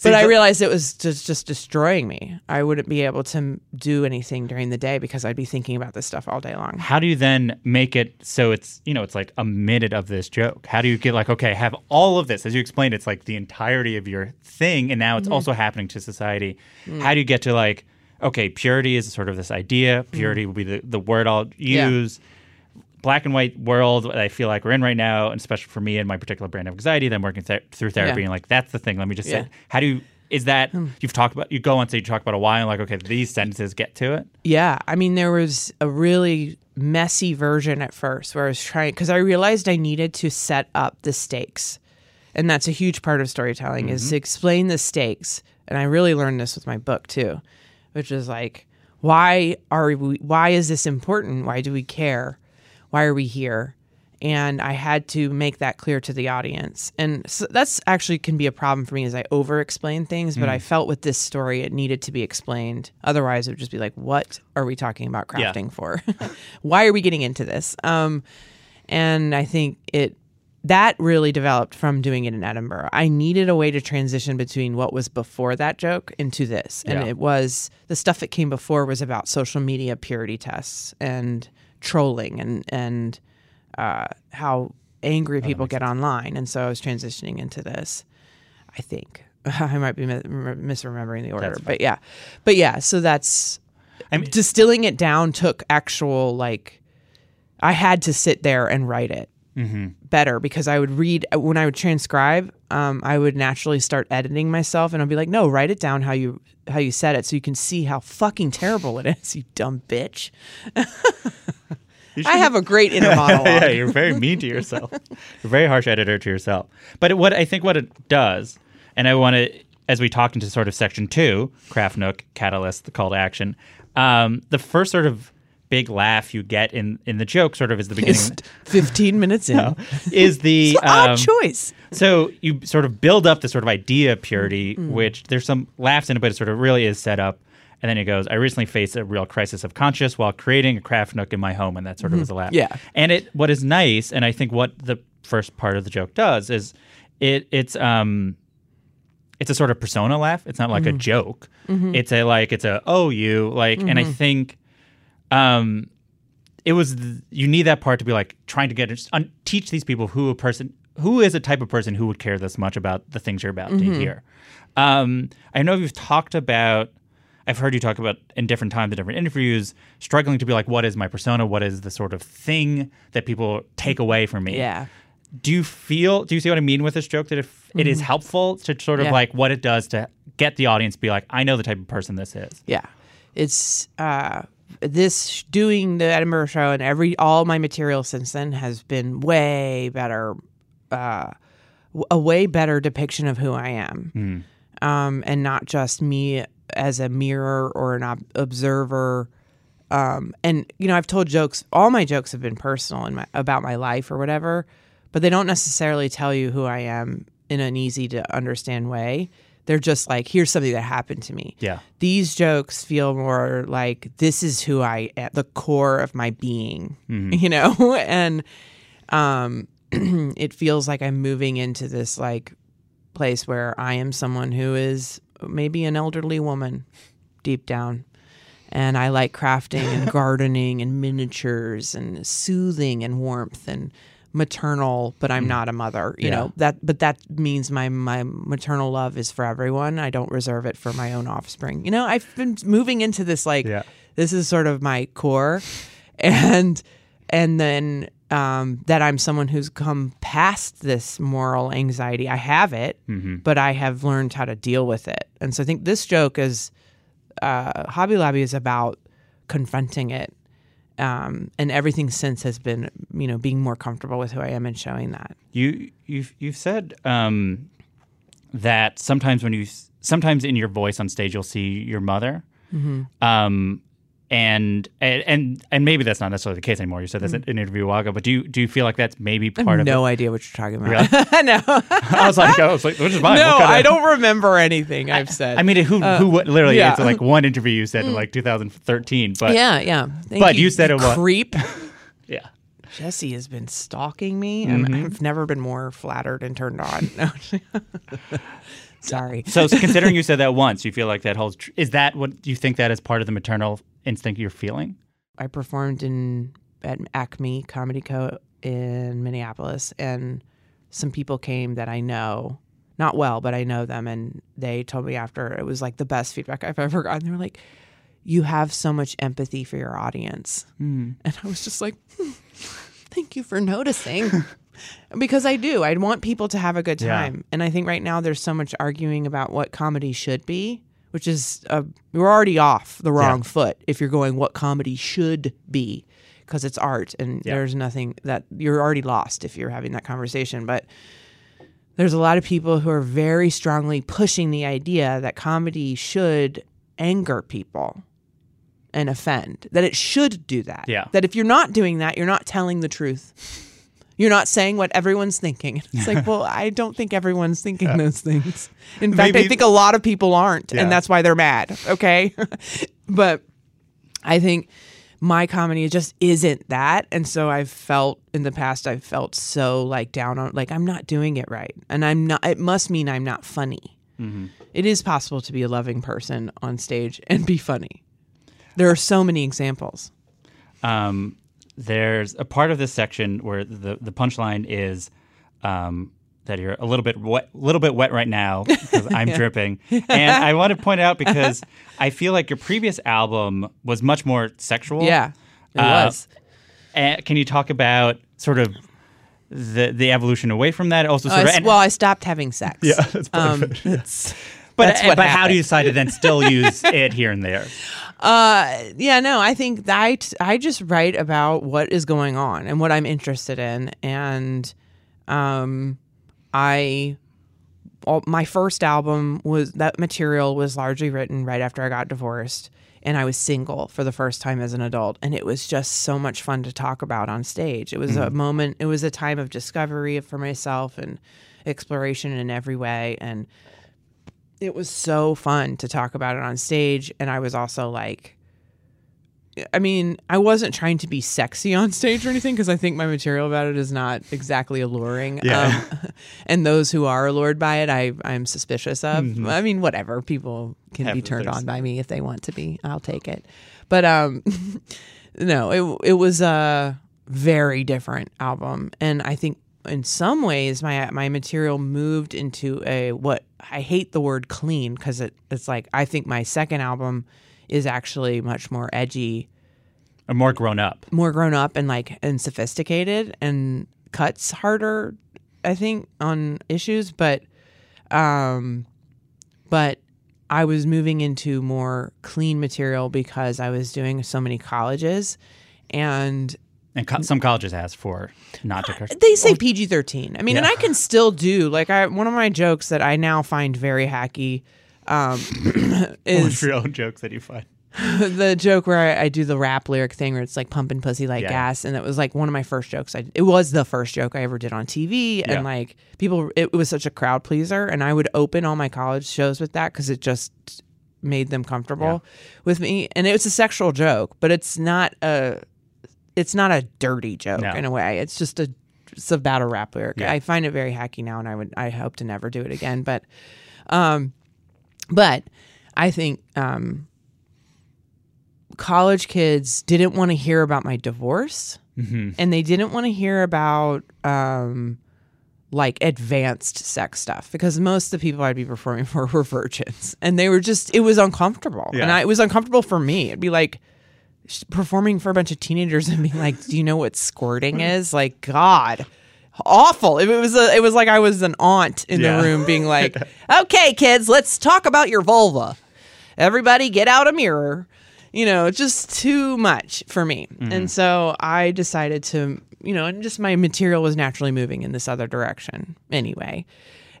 But See, I realized it was just just destroying me. I wouldn't be able to do anything during the day because I'd be thinking about this stuff all day long. How do you then make it so it's you know it's like a minute of this joke? How do you get like okay, have all of this as you explained? It's like the entirety of your thing, and now it's Mm-hmm. also happening to society. Mm. How do you get to like okay, purity is sort of this idea. Purity will be the, the word I'll Yeah. Black and white world that I feel like we're in right now, and especially for me and my particular brand of anxiety that I'm working th- through therapy, Yeah. and like that's the thing. Let me just Yeah. say, how do you? Is that hmm. you've talked about? You go on, say you talk about a why, and like, okay, these sentences get to it. Yeah, I mean, there was a really messy version at first where I was trying because I realized I needed to set up the stakes, and that's a huge part of storytelling is mm-hmm. to explain the stakes. And I really learned this with my book too, which is like, why are we? Why is this important? Why do we care? Why are we here? And I had to make that clear to the audience. And so that's actually can be a problem for me as I over explain things, but I felt with this story it needed to be explained. Otherwise it would just be like, what are we talking about Yeah. crafting for? Why are we getting into this? Um, and I think it that really developed from doing it in Edinburgh. I needed a way to transition between what was before that joke into this. And Yeah. it was the stuff that came before was about social media purity tests and trolling and and uh, how angry people get online. And so I was transitioning into this. I think I might be mi- misremembering the order, but yeah, but yeah. So that's I mean- distilling it down took actual like I had to sit there and write it Mm-hmm. better because I would read when I would transcribe. Um, I would naturally start editing myself, and I'd be like, "No, write it down how you how you said it, so you can see how fucking terrible it is, you dumb bitch." I have a great inner monologue. yeah, you're very mean to yourself. you're a very harsh editor to yourself. But what I think what it does, and I want to, as we talk into sort of section two, Craft Nook, Catalyst, the call to action, um, the first sort of big laugh you get in in the joke sort of is the beginning. Just Fifteen minutes in, is the It's an odd um, choice. so you sort of build up this sort of idea of purity, Mm-hmm. which there's some laughs in it, but it sort of really is set up. And then he goes, I recently faced a real crisis of conscience while creating a craft nook in my home. And that sort of was a laugh. Mm-hmm. Yeah. And it what is nice, and I think what the first part of the joke does is it it's um it's a sort of persona laugh. It's not like Mm-hmm. a joke. It's a like it's a oh you like and I Mm-hmm. think um it was th- you need that part to be like trying to get un- teach these people who a person who is a type of person who would care this much about the things you're about Mm-hmm. to hear. Um, I know you've talked about. I've heard you talk about in different times, in different interviews, struggling to be like, what is my persona? What is the sort of thing that people take away from me? Yeah. Do you feel? Do you see what I mean with this joke? That if it is helpful to sort of Mm-hmm. Yeah. like what it does to get the audience to be like, I know the type of person this is. Yeah. It's uh this doing the Edinburgh show and every all my material since then has been way better uh a way better depiction of who I am. Um and not just me as a mirror or an ob- observer. Um and you know I've told jokes all my jokes have been personal and my, about my life or whatever but they don't necessarily tell you who I am in an easy to understand way. They're just like here's something that happened to me. Yeah. these jokes feel more like this is who I at the core of my being, you know, and um, it feels like I'm moving into this like place where I am someone who is maybe an elderly woman deep down. And I like crafting and gardening and miniatures and soothing and warmth and maternal, but I'm hmm. not a mother, you Yeah. know. That but that means my my maternal love is for everyone. I don't reserve it for my own offspring. You know, I've been moving into this like Yeah. this is sort of my core and and then um, that I'm someone who's come past this moral anxiety. I have it, but I have learned how to deal with it. And so I think this joke is uh, Hobby Lobby is about confronting it. Um, and everything since has been, you know, being more comfortable with who I am and showing that. You you've you've said um, that sometimes when you sometimes in your voice on stage you'll see your mother, Mm-hmm. um, and and and maybe that's not necessarily the case anymore. You said this in an interview a while ago, but do you do you feel like that's maybe part Mm-hmm. I have of no it? idea what you're talking about. no, I was like, I was like, which is fine. no, What kind of- I don't remember anything I've said. I mean, who who what- literally? yeah. Mm. It's like one interview you said in like 2013, but yeah, yeah. Thank But you said it was- creep. yeah. Jesse has been stalking me, and Mm-hmm. I've never been more flattered and turned on. Sorry. So considering you said that once, you feel like that holds. Tr- is that what you think that is part of the maternal instinct you're feeling? I performed in at Acme Comedy Co. in Minneapolis, and some people came that I know, not well, but I know them, and they told me after it was like the best feedback I've ever gotten. They were like, you have so much empathy for your audience. Hmm. And I was just like, hmm, thank you for noticing. because I do. I'd want people to have a good Yeah. time. And I think right now there's so much arguing about what comedy should be, which is uh, we're already off the wrong Yeah. foot if you're going what comedy should be because it's art and Yeah. there's nothing that you're already lost if you're having that conversation. But there's a lot of people who are very strongly pushing the idea that comedy should anger people and offend, that it should do that. Yeah. That if you're not doing that, you're not telling the truth. You're not saying what everyone's thinking. It's like, well, I don't think everyone's thinking those things. In fact, I think a lot of people aren't, Yeah. and that's why they're mad. Okay. but I think my comedy just isn't that. And so I've felt in the past, I've felt so like down on, like, I'm not doing it right. And I'm not, it must mean I'm not funny. It is possible to be a loving person on stage and be funny. There are so many examples. um, there's a part of this section where the the punchline is um, that you're a little bit wet, little bit wet right now because I'm dripping, and I want to point out because I feel like your previous album was much more sexual. Yeah, it Uh, was. And can you talk about sort of the the evolution away from that? Also, Uh, sort of, and- well, I stopped having sex. Yeah, that's part um, of it, yeah. it's- but that's what but how do you decide to then still use it here and there? Uh, yeah, no, I think that I, t- I just write about what is going on and what I'm interested in, and um, I, all, my first album was that material was largely written right after I got divorced, and I was single for the first time as an adult, and it was just so much fun to talk about on stage. It was a moment, it was a time of discovery for myself and exploration in every way, and it was so fun to talk about it on stage. And i was also like i mean i wasn't trying to be sexy on stage or anything because i think my material about it is not exactly alluring. Yeah. um, and those who are allured by it i i'm suspicious of. I mean whatever. People can Have be turned on by me if they want to be. I'll take it. But um no it, it was a very different album. And i think in some ways my my material moved into a what I hate the word clean because it, it's like I think my second album is actually much more edgy, Or more grown up. more grown up and like and sophisticated and cuts harder I think on issues but um but I was moving into more clean material because I was doing so many colleges and And co- some colleges ask for not to curse. they say PG thirteen. I mean, and I can still do like I one of my jokes that I now find very hacky um, What's is your own jokes that you find? the joke where I, I do the rap lyric thing where it's like pumping pussy like Yeah. gas, and it was like one of my first jokes. I it was the first joke I ever did on TV, Yeah. and like people, it, was such a crowd pleaser, and I would open all my college shows with that because it just made them comfortable with me, and it was a sexual joke, but it's not a it's not a dirty joke No. in a way. It's just a it's about a rap lyric. Yeah. I find it very hacky now, and I would I hope to never do it again. But, um, but I think um, college kids didn't want to hear about my divorce, and they didn't want to hear about um, like advanced sex stuff because most of the people I'd be performing for were virgins, and they were just it was uncomfortable, and I, it was uncomfortable for me. It'd be like performing for a bunch of teenagers and being like, "Do you know what squirting is?" Like, God, awful. It was a, it was like I was an aunt in Yeah. the room being like, "Okay, kids, let's talk about your vulva. Everybody, get out a mirror." You know, just too much for me, mm-hmm. and so I decided to, you know, and just my material was naturally moving in this other direction anyway.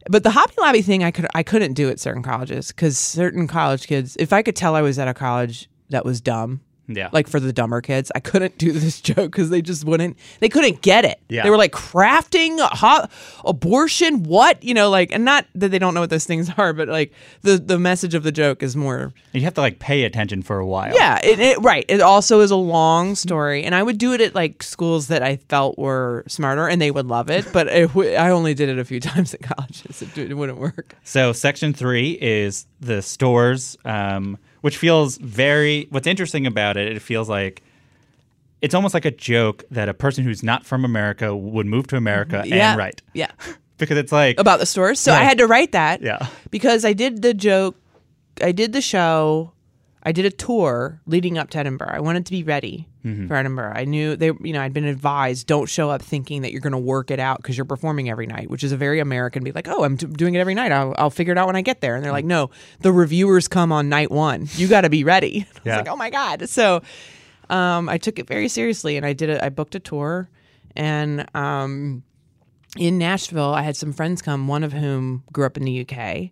But the Hobby Lobby thing, I could I couldn't do at certain colleges because certain college kids, if I could tell I was at a college that was dumb, Yeah. like for the dumber kids, I couldn't do this joke because they just wouldn't. They couldn't get it. Yeah. They were like crafting ho- abortion. What you know, like, and not that they don't know what those things are, but like the the message of the joke is more you have to like pay attention for a while. yeah, it, it right. It also is a long story, and I would do it at like schools that I felt were smarter, and they would love it. But it, w- I only did it a few times at colleges. It, it wouldn't work. So section three is the stores, um, which feels very. What's interesting about it, it feels like it's almost like a joke that a person who's not from America would move to America mm-hmm. yeah, and write Yeah, because it's like about the stores. So I had to write that. Yeah. because I did the joke. I did the show I did a tour leading up to Edinburgh. I wanted to be ready for Edinburgh. I knew they, you know, I'd been advised don't show up thinking that you're going to work it out because you're performing every night, which is a very American. Be like, oh, I'm t- doing it every night. I'll, I'll figure it out when I get there. And they're like, no, the reviewers come on night one. You got to be ready. I was Yeah. like, oh my god. So um, I took it very seriously, and I did it. I booked a tour, and um, in Nashville, I had some friends come, one of whom grew up in the UK.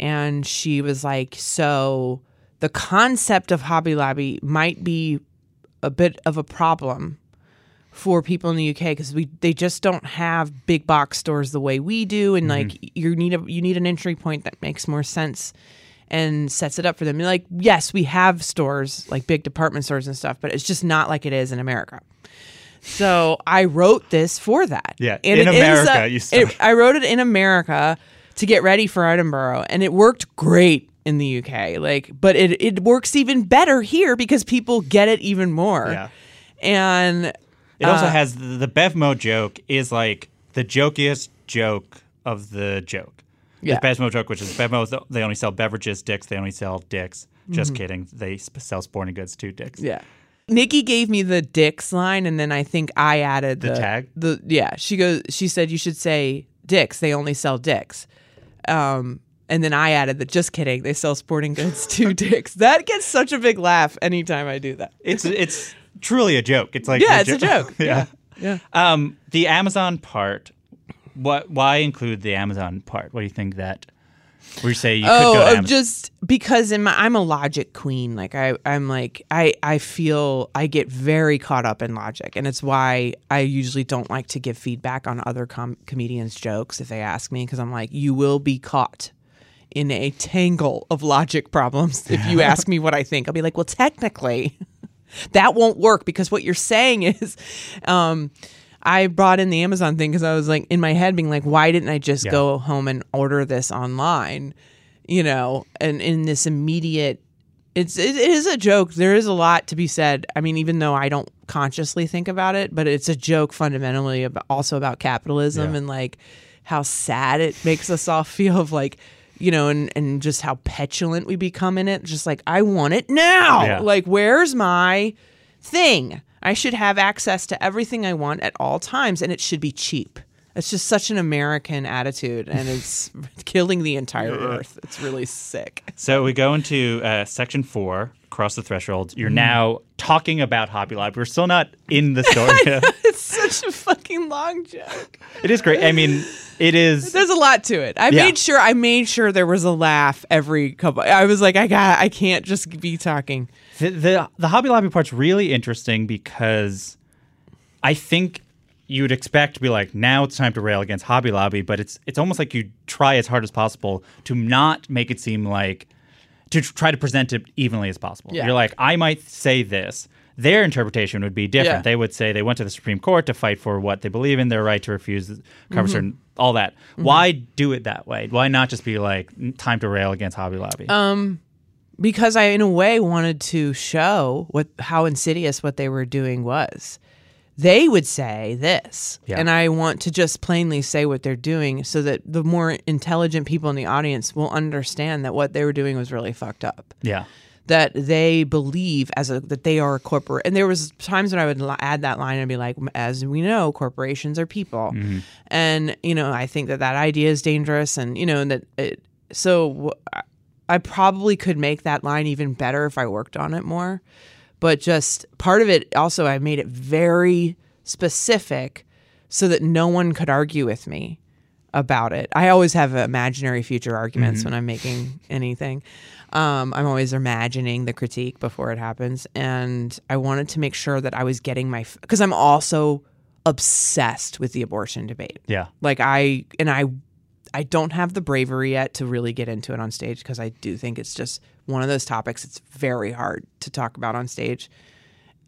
And she was like, So the concept of Hobby Lobby might be a bit of a problem for people in the UK because we they just don't have big box stores the way we do, and mm-hmm. like you need a you need an entry point that makes more sense and sets it up for them. And like, yes, we have stores like big department stores and stuff, but it's just not like it is in America. So I wrote this for that. Yeah, And in America, a- you it- I wrote it in America to get ready for Edinburgh, and it worked great in the UK. Like, but it it works even better here because people get it even more. Yeah. And It also has the, the Bevmo joke is like the jokiest joke of the joke. Yeah. The Bevmo joke, which is Bevmo, they only sell beverages, dicks, they only sell dicks. Just kidding. They sell sporting goods too, dicks. Yeah. Nikki gave me the dicks line and then I think I added The the, tag? The yeah, she goes she said you should say dicks, they only sell dicks. Um and then I added that just kidding, they sell sporting goods to dicks. That gets such a big laugh anytime I do that. It's it's truly a joke. It's like Yeah, the it's a joke. yeah. Yeah. Um, the Amazon part. What? Why include the Amazon part? What do you think that? You say you could go to Oh, Amazon? just because in my I'm a logic queen. Like I I'm like I I feel I get very caught up in logic, and it's why I usually don't like to give feedback on other com- comedians' jokes if they ask me because I'm like you will be caught in a tangle of logic problems if you ask me what I think. I'll be like, well, technically, that won't work because what you're saying is, um, I brought in the Amazon thing because I was like in my head being like, why didn't I just Yeah. go home and order this online? You know, and in this immediate, it's it, is a joke. There is a lot to be said. I mean, even though I don't consciously think about it, but it's a joke fundamentally about also about capitalism Yeah. and like how sad it makes us all feel of like you know and and just how petulant we become in it. Just like i want it now. Yeah. like where's my thing? I should have access to everything i want at all times and it should be cheap. It's just such an american attitude and it's killing the entire earth. It's really sick. So we go into uh, section four, cross the threshold. You're Mm-hmm. now talking about Hobby Lobby. We're still not in the story. it's such a fucking long joke it is great. I mean, it is. there's a lot to it i Yeah. made sure i made sure there was a laugh every couple i was like i got i can't just be talking The, the the Hobby Lobby part's really interesting because I think you would expect to be like now it's time to rail against Hobby Lobby, but it's it's almost like you try as hard as possible to not make it seem like to try to present it evenly as possible. Yeah. You're like I might say this. Their interpretation would be different. Yeah. They would say they went to the Supreme Court to fight for what they believe in, their right to refuse cover Mm-hmm. certain all that. Why do it that way? Why not just be like time to rail against Hobby Lobby? Um, because I, in a way, wanted to show what how insidious what they were doing was. They would say this, Yeah. and I want to just plainly say what they're doing, so that the more intelligent people in the audience will understand that what they were doing was really fucked up. yeah. That they believe as a that they are a corporate, and there was times when I would add that line and be like, "As we know, corporations are people," mm-hmm. and you know, I think that that idea is dangerous, and you know, and that it. So I probably could make that line even better if I worked on it more. But just part of it also, I made it very specific so that no one could argue with me about it. I always have imaginary future arguments when I'm making anything. Um, I'm always imagining the critique before it happens. And I wanted to make sure that I was getting my, because I'm also obsessed with the abortion debate. Yeah. Like I, and I, I don't have the bravery yet to really get into it on stage because I do think it's just one of those topics it's very hard to talk about on stage.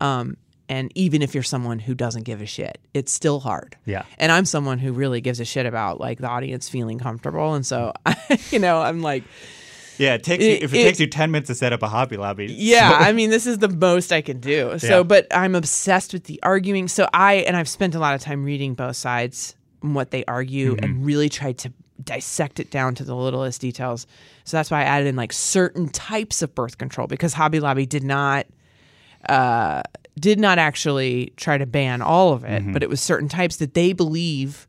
Um, and even if you're someone who doesn't give a shit, it's still hard. Yeah. And I'm someone who really gives a shit about like the audience feeling comfortable. And so, you know, I'm like, Yeah, it takes It- you, if it, it- takes you ten minutes to set up a Hobby Lobby. yeah, I mean, this is the most I can do. So, Yeah. but I'm obsessed with the arguing. So I, and I've spent a lot of time reading both sides and what they argue and really tried to dissect it down to the littlest details. So that's why I added in like certain types of birth control because Hobby Lobby did not uh, did not actually try to ban all of it, but it was certain types that they believe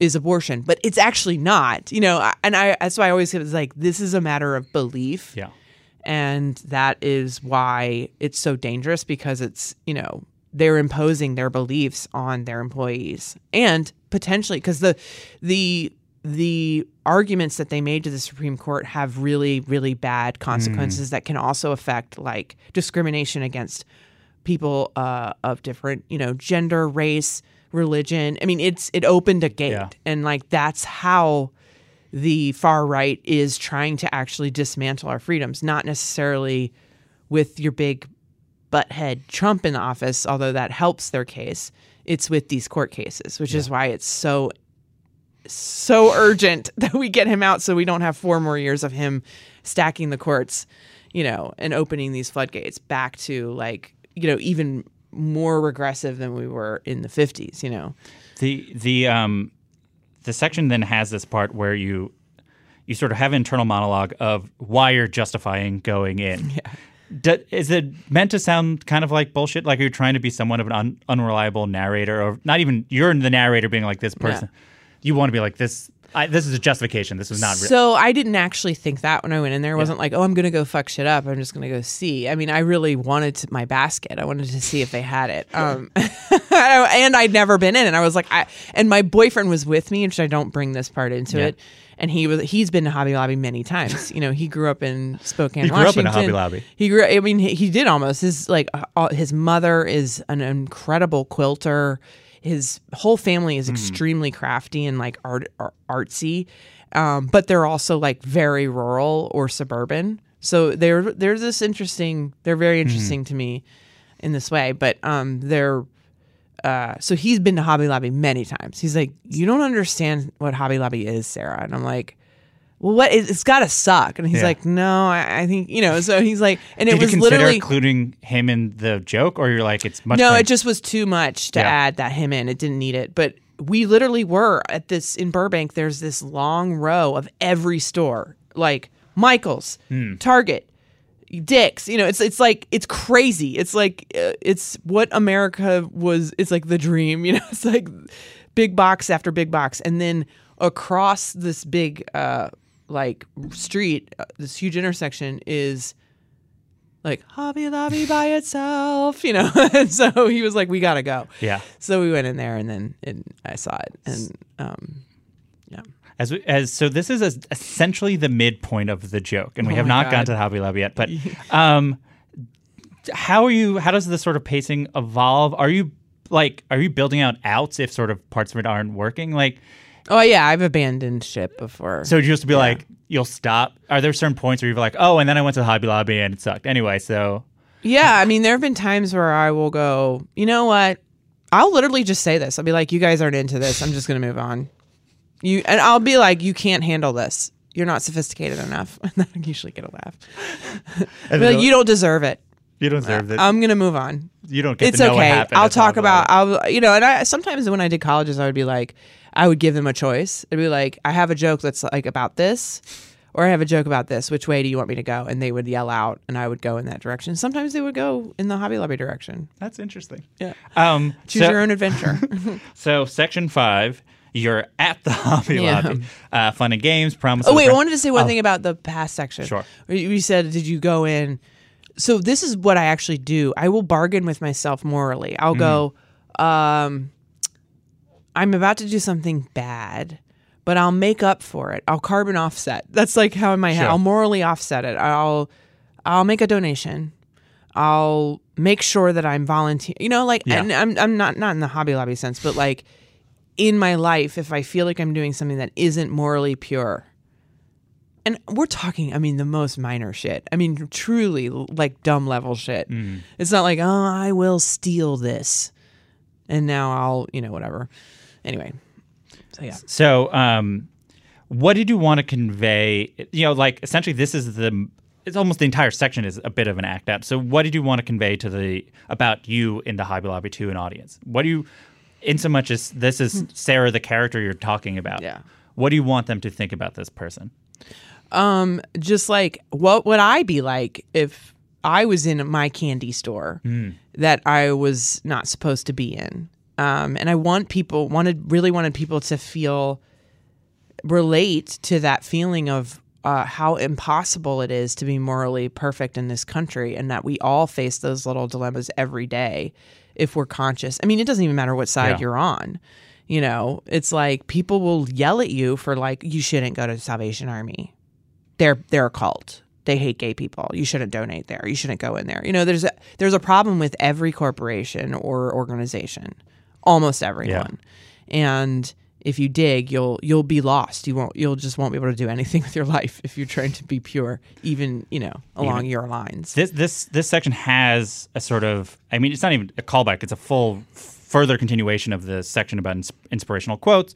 is abortion, but it's actually not. You know, and I that's why I always say it's like this is a matter of belief. Yeah. And that is why it's so dangerous because it's, you know, they're imposing their beliefs on their employees and potentially because the the the arguments that they made to the Supreme Court have really really bad consequences that can also affect like discrimination against people uh, of different you know gender race religion i mean it's it opened a gate Yeah. and like that's how the far right is trying to actually dismantle our freedoms, not necessarily with your big butthead Trump in the office, although that helps their case. It's with these court cases, which is why it's so so urgent that we get him out so we don't have four more years of him stacking the courts, you know, and opening these floodgates back to like, you know, even more regressive than we were in the 50s, you know. The the um the section then has this part where you you sort of have internal monologue of why you're justifying going in. Yeah. Do, is it meant to sound kind of like bullshit? Like you're trying to be somewhat of an un, unreliable narrator, or not even you're the narrator being like this person. You want to be like this. I, this is a justification. This is not real. So I didn't actually think that when I went in there. It wasn't like, oh, I'm going to go fuck shit up. I'm just going to go see. I mean, I really wanted to, my basket. I wanted to see if they had it. Um, and I'd never been in, and I was like, I. And my boyfriend was with me, which I don't bring this part into Yeah. it. And he was he's been to Hobby Lobby many times. You know, he grew up in Spokane, He grew up in a Hobby Lobby. He grew. I mean, he, he did almost. His like uh, all- his mother is an incredible quilter. His whole family is extremely crafty and like art, ar- artsy, um, but they're also like very rural or suburban. So they're they're this interesting. They're very interesting to me in this way. But um, they're uh, so he's been to Hobby Lobby many times. He's like, you don't understand what Hobby Lobby is, Sara, and I'm like. Well, what? It, it's got to suck, and he's Yeah. like, "No, I, I think you know." So he's like, and it Did you was literally including him in the joke, or you're like it's much? no, it just was too much to Yeah. add that him in. It didn't need it. But we literally were at this in Burbank. There's this long row of every store, like Michaels, Hmm. Target, Dick's. You know, it's it's like it's crazy. It's like uh, it's what America was. It's like the dream. You know, it's like big box after big box, and then across this big uh like street, uh, this huge intersection is like Hobby Lobby by itself, you know. and so he was like, "We gotta go." Yeah. So we went in there, and then and I saw it, and um, yeah. As, we- as so, this is as essentially the midpoint of the joke, and we Oh have not God. gone to the Hobby Lobby yet. But um, how are you? How does this sort of pacing evolve? Are you like, are you building out outs if sort of parts of it aren't working? Like, Oh yeah, I've abandoned ship before. so just to be like, you'll stop. Are there certain points where you're like, oh, and then I went to the Hobby Lobby and it sucked anyway? So yeah, I mean, there have been times where I will go, you know what? I'll literally just say this. I'll be like, "You guys aren't into this. I'm just gonna move on." You and I'll be like, "You can't handle this. You're not sophisticated enough." And then I usually get a laugh. Like, you don't deserve it. you don't deserve that. I'm gonna move on. you don't get it's to know what okay. I'll talk about. I'll you know, and I sometimes when I did colleges I would be like I would give them a choice. I'd be like, I have a joke that's like about this or I have a joke about this. Which way do you want me to go? And they would yell out and I would go in that direction. Sometimes they would go in the Hobby Lobby direction. That's interesting. Yeah. Um, Choose so- your own adventure. So section five, you're at the Hobby Yeah. Lobby, uh, fun and games. Promises. oh wait, I wanted to say one Oh, thing about the past section. Sure. You you said, did you go in? So this is what I actually do. I will bargain with myself morally. I'll go, um, I'm about to do something bad, but I'll make up for it. I'll carbon offset. That's like how in my head Sure. I'll morally offset it. I'll I'll make a donation. I'll make sure that I'm volunteer. You know, like Yeah. and I'm I'm not not in the Hobby Lobby sense, but like in my life, if I feel like I'm doing something that isn't morally pure, and we're talking, I mean, the most minor shit. I mean, truly like dumb level shit. Mm. It's not like, oh, I will steal this, and now I'll, you know, whatever. Anyway, so yeah. So, um, what did you want to convey? You know, like essentially, this is the. It's almost the entire section is a bit of an act out. So, what did you want to convey to the about you in the Hobby Lobby to an audience? What do you, in so much as this is Sara, the character you're talking about? Yeah. What do you want them to think about this person? Um, just like what would I be like if I was in my candy store that I was not supposed to be in? Um, and I want people wanted really wanted people to feel relate to that feeling of uh, how impossible it is to be morally perfect in this country, and that we all face those little dilemmas every day if we're conscious. I mean, it doesn't even matter what side Yeah. you're on. You know, it's like people will yell at you for like you shouldn't go to Salvation Army. They're they're a cult. They hate gay people. You shouldn't donate there. You shouldn't go in there. You know, there's a there's a problem with every corporation or organization, almost everyone. And if you dig, you'll you'll be lost. You won't you'll just won't be able to do anything with your life if you're trying to be pure, even you know along your lines. This this this section has a sort of I mean it's not even a callback it's a full further continuation of the section about ins- inspirational quotes.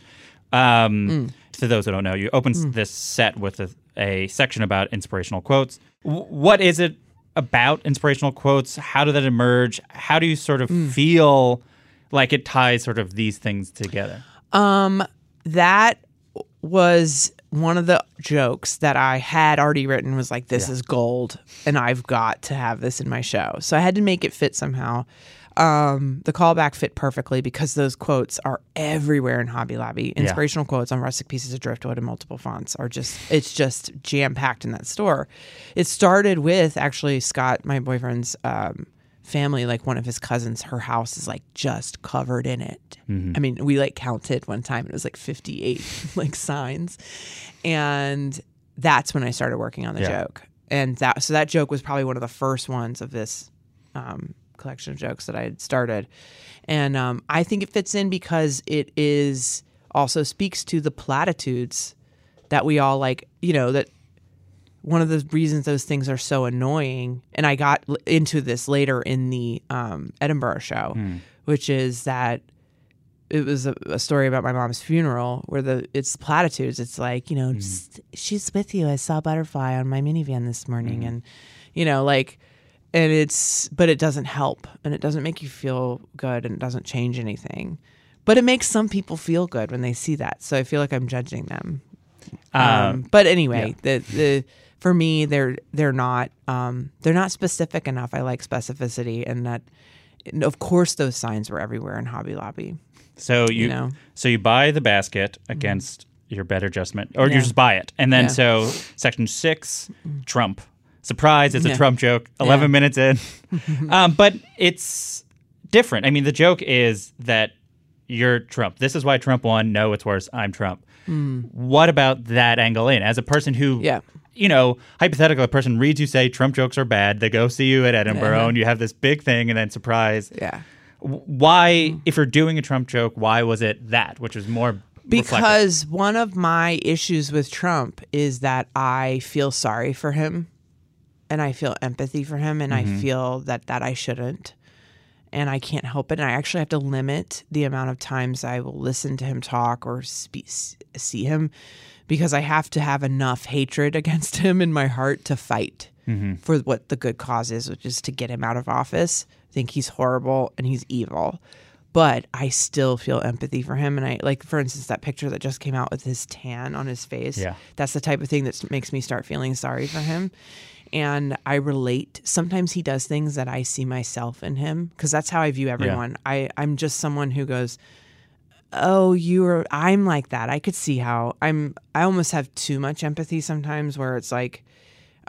Um, mm. To those who don't know, you open mm. this set with a, a section about inspirational quotes. W- what is it about inspirational quotes? How did that emerge? How do you sort of mm. feel like it ties sort of these things together? Um, that was one of the jokes that I had already written was like, this is gold and I've got to have this in my show. So I had to make it fit somehow. Um, the callback fit perfectly because those quotes are everywhere in Hobby Lobby. Inspirational quotes on rustic pieces of driftwood in multiple fonts are just, it's just jam packed in that store. It started with actually Scott, my boyfriend's, um, family like one of his cousins her house is like just covered in it. I mean we like counted one time it was like 58 like signs. And that's when i started working on the Yeah. joke. And that so that joke was probably one of the first ones of this um, collection of jokes that i had started. And um, i think it fits in because it is also speaks to the platitudes that we all like you know that one of the reasons those things are so annoying, and I got l- into this later in the um, Edinburgh show, which is that it was a, a story about my mom's funeral where the it's platitudes. It's like you know, just, she's with you. I saw a butterfly on my minivan this morning, and you know, like, and it's but it doesn't help, and it doesn't make you feel good, and it doesn't change anything. But it makes some people feel good when they see that. So I feel like I'm judging them. Um, but anyway, the the for me they're they're not um, they're not specific enough. I like specificity, and that and of course those signs were everywhere in Hobby Lobby. So you, know? so you buy the basket against your better adjustment, or you just buy it, and then Yeah. so section six, Trump. Surprise! It's a Trump joke. Eleven Yeah. minutes in, um, but it's different. I mean, the joke is that you're Trump. This is why Trump won. No, it's worse. I'm Trump. What about that angle in? As a person who. Yeah. You know, hypothetically, a person reads you say Trump jokes are bad. They go see you at Edinburgh, and you have this big thing, and then surprise Yeah. why if you're doing a trump joke why was it that which was more reflective? Because one of my issues with Trump is that I feel sorry for him and I feel empathy for him and I mm-hmm. feel that that I shouldn't and I can't help it and I actually have to limit the amount of times I will listen to him talk or spe- see him because I have to have enough hatred against him in my heart to fight mm-hmm. for what the good cause is which is to get him out of office. I think he's horrible and he's evil but I still feel empathy for him. And I like, for instance, that picture that just came out with his tan on his face. Yeah. That's the type of thing that makes me start feeling sorry for him. And I relate. Sometimes he does things that I see myself in him because that's how I view everyone. I, I'm just someone who goes, oh you're i'm like that. I could see how i'm i almost have too much empathy sometimes where it's like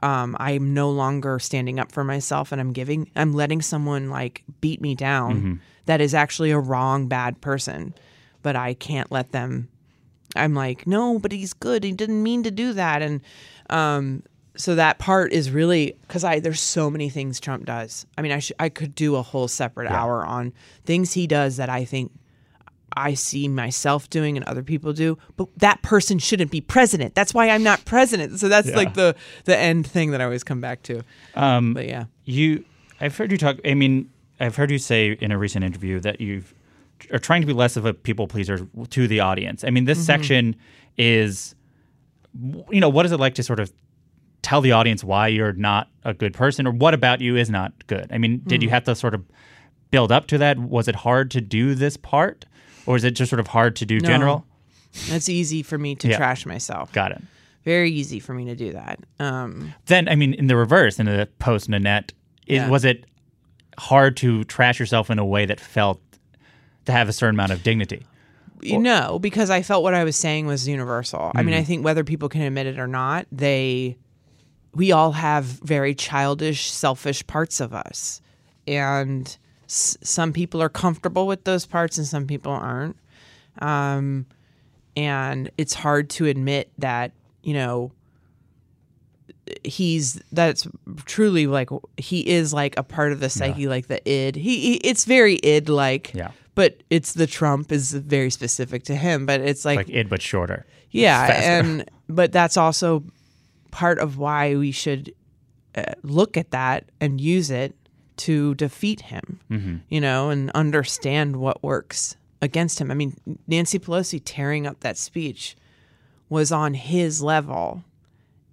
um, i'm no longer standing up for myself and i'm giving i'm letting someone like beat me down that is actually a wrong bad person. But i can't let them i'm like no but he's good. He didn't mean to do that. And um, so that part is really because I there's so many things Trump does. I mean, I sh- I could do a whole separate hour on things he does that I think I see myself doing and other people do, but that person shouldn't be president. That's why I'm not president. So that's Yeah. like the the end thing that I always come back to. um, But yeah, you i've heard you talk i mean i've heard you say in a recent interview that you are trying to be less of a people pleaser to the audience i mean this section is you know what is it like to sort of tell the audience why you're not a good person or what about you is not good i mean did you have to sort of build up to that was it hard to do this part or is it just sort of hard to do No. general It's easy for me to Yeah. trash myself. Got it. Very easy for me to do that. Um, Then, I mean, in the reverse, in the post Nanette, it, Yeah. was it hard to trash yourself in a way that felt to have a certain amount of dignity? no, because I felt what I was saying was universal. I Mm-hmm. mean, I think whether people can admit it or not, they we all have very childish, selfish parts of us. And s- some people are comfortable with those parts and some people aren't. Um, and it's hard to admit that, you know, he's that's truly like he is like a part of the psyche like the id he, he it's very id like Yeah. but it's the trump is very specific to him but it's like, Like id, but shorter. yeah and but that's also part of why we should uh, look at that and use it to defeat him Mm-hmm. you know and understand what works against him. I mean nancy pelosi tearing up that speech was on his level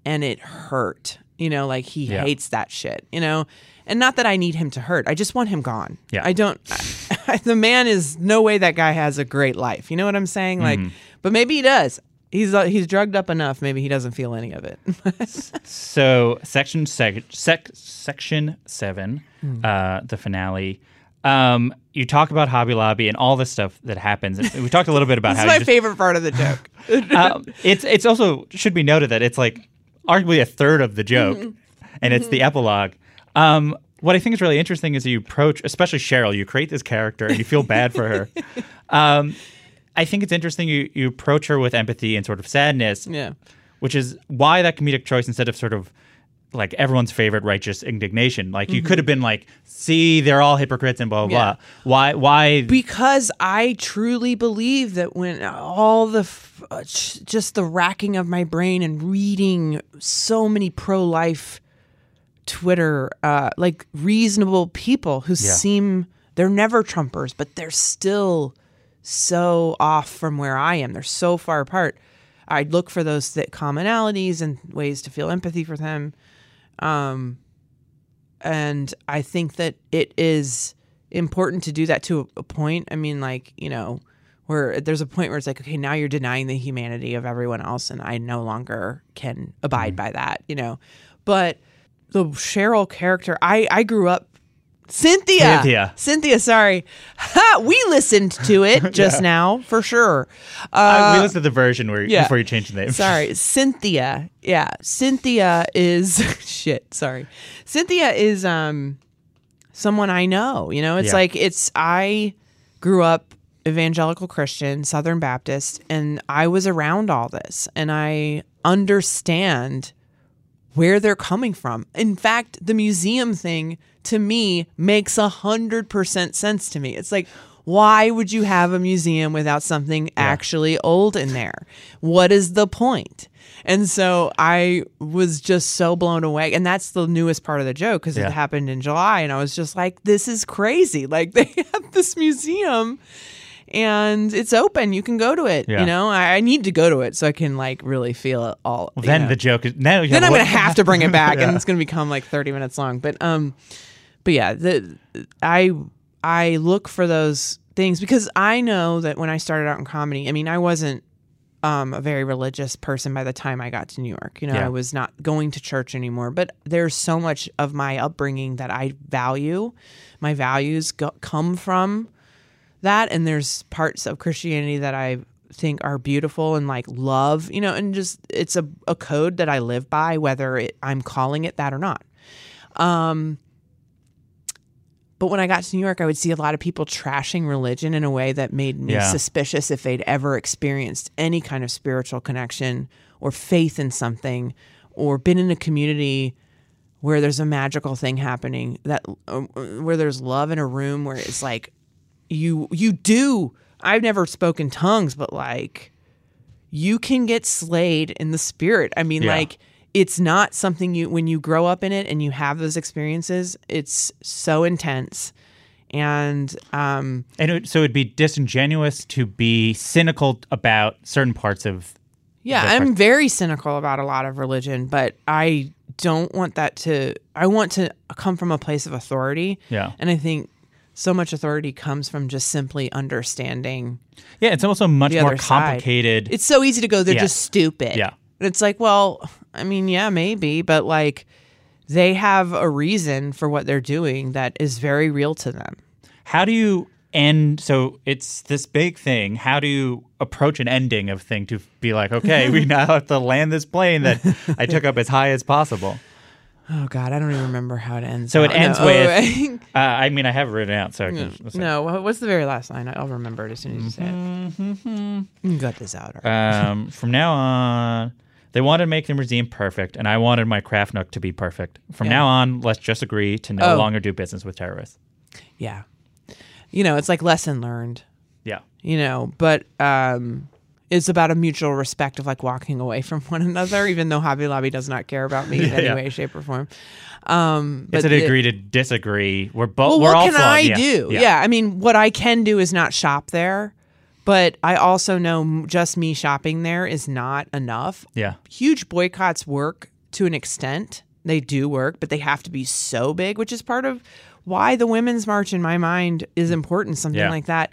and it hurt you know like he Yeah. hates that shit you know? And not that i need him to hurt i just want him gone. Yeah. i don't the man is no way that guy has a great life you know what i'm saying? Like but maybe he does. He's uh, he's drugged up enough maybe he doesn't feel any of it. So section sec, sec, section seven, Hmm. uh, the finale. Um, you talk about Hobby Lobby and all the stuff that happens. We talked a little bit about this how is my just- favorite part of the joke um, it's it's also should be noted that it's like arguably a third of the joke, Mm-hmm. and it's the epilogue. Um, what I think is really interesting is you approach, especially Cheryl. You create this character and you feel bad for her. Um, I think it's interesting you you approach her with empathy and sort of sadness, yeah which is why that comedic choice instead of sort of like everyone's favorite righteous indignation. Like you could have been like, see, they're all hypocrites and blah blah Mm-hmm. Yeah. blah. Why why because I truly believe that when all the f- uh, just the racking of my brain and reading so many pro life Twitter uh, like reasonable people who seem they're never Trumpers, but they're still so off from where I am. They're so far apart. I'd look for those th- commonalities and ways to feel empathy for them. Um, and I think that it is important to do that to a, point. I mean, like you know, where there's a point where it's like, okay, now you're denying the humanity of everyone else, and I no longer can abide by that. You know, but the Cheryl character, I I grew up. Cynthia, Cynthia. Cynthia. Sorry, ha, we listened to it just now for sure. uh, we listened to the version where yeah. before you change the name. Sorry, Cynthia. Yeah, Cynthia is shit. Sorry, Cynthia is um someone I know. You know, it's Yeah. like it's I grew up evangelical Christian, Southern Baptist, and I was around all this, and I understand where they're coming from. In fact, the museum thing to me makes a hundred percent sense to me. It's like, why would you have a museum without something actually old in there? What is the point? And so I was just so blown away. And that's the newest part of the joke because Yeah. it happened in July. And I was just like, this is crazy. Like, they have this museum and it's open. You can go to it. Yeah. You know, I, I need to go to it so I can like really feel it all. you Then know. the joke is now. then I'm gonna have to bring it back, Yeah. and it's gonna become like 30 minutes long. But um, but yeah, the I I look for those things because I know that when I started out in comedy, I mean, I wasn't um a very religious person by the time I got to New York. You know, Yeah. I was not going to church anymore. But there's so much of my upbringing that I value. My values go, come from that and there's parts of christianity that i think are beautiful and like love you know and just it's a, a code that i live by whether it, i'm calling it that or not um but when i got to new york i would see a lot of people trashing religion in a way that made me Yeah. suspicious if they'd ever experienced any kind of spiritual connection or faith in something or been in a community where there's a magical thing happening that uh, where there's love in a room where it's like you you do I've never spoken tongues but like you can get slayed in the spirit. I mean Yeah. like it's not something you when you grow up in it and you have those experiences it's so intense and um And it, so it'd be disingenuous to be cynical about certain parts of. Yeah, I'm very cynical about a lot of religion, but I don't want that to. I want to come from a place of authority. Yeah. and I think so much authority comes from just simply understanding Yeah, it's also much more other side. complicated. It's so easy to go, they're Yeah. just stupid. Yeah. And it's like, well, I mean, yeah, maybe, but like they have a reason for what they're doing that is very real to them. How do you end? So it's this big thing. How do you approach an ending of thing to be like, okay, we now have to land this plane that I took up as high as possible? Oh God, I don't even remember how it ends. So it out. ends no, with. Uh, I mean, I have it written out, so I can. no, what's the very last line? I'll remember it as soon as you say it. You got this out. right. Um, from now on, they wanted to make the museum perfect, and I wanted my craft nook to be perfect. From Yeah. now on, let's just agree to no Oh. longer do business with terrorists. yeah, you know, it's like lesson learned. Yeah. you know, but um, it's about a mutual respect of like walking away from one another, even though Hobby Lobby does not care about me in any Yeah. way, shape, or form. Um, but It's an agree to disagree. We're both. Well, we're what can flawed. I yeah. do? Yeah. Yeah. I mean, what I can do is not shop there, but I also know just me shopping there is not enough. Yeah. Huge boycotts work to an extent. They do work, but they have to be so big, which is part of why the Women's March, in my mind, is important. Something Yeah. like that.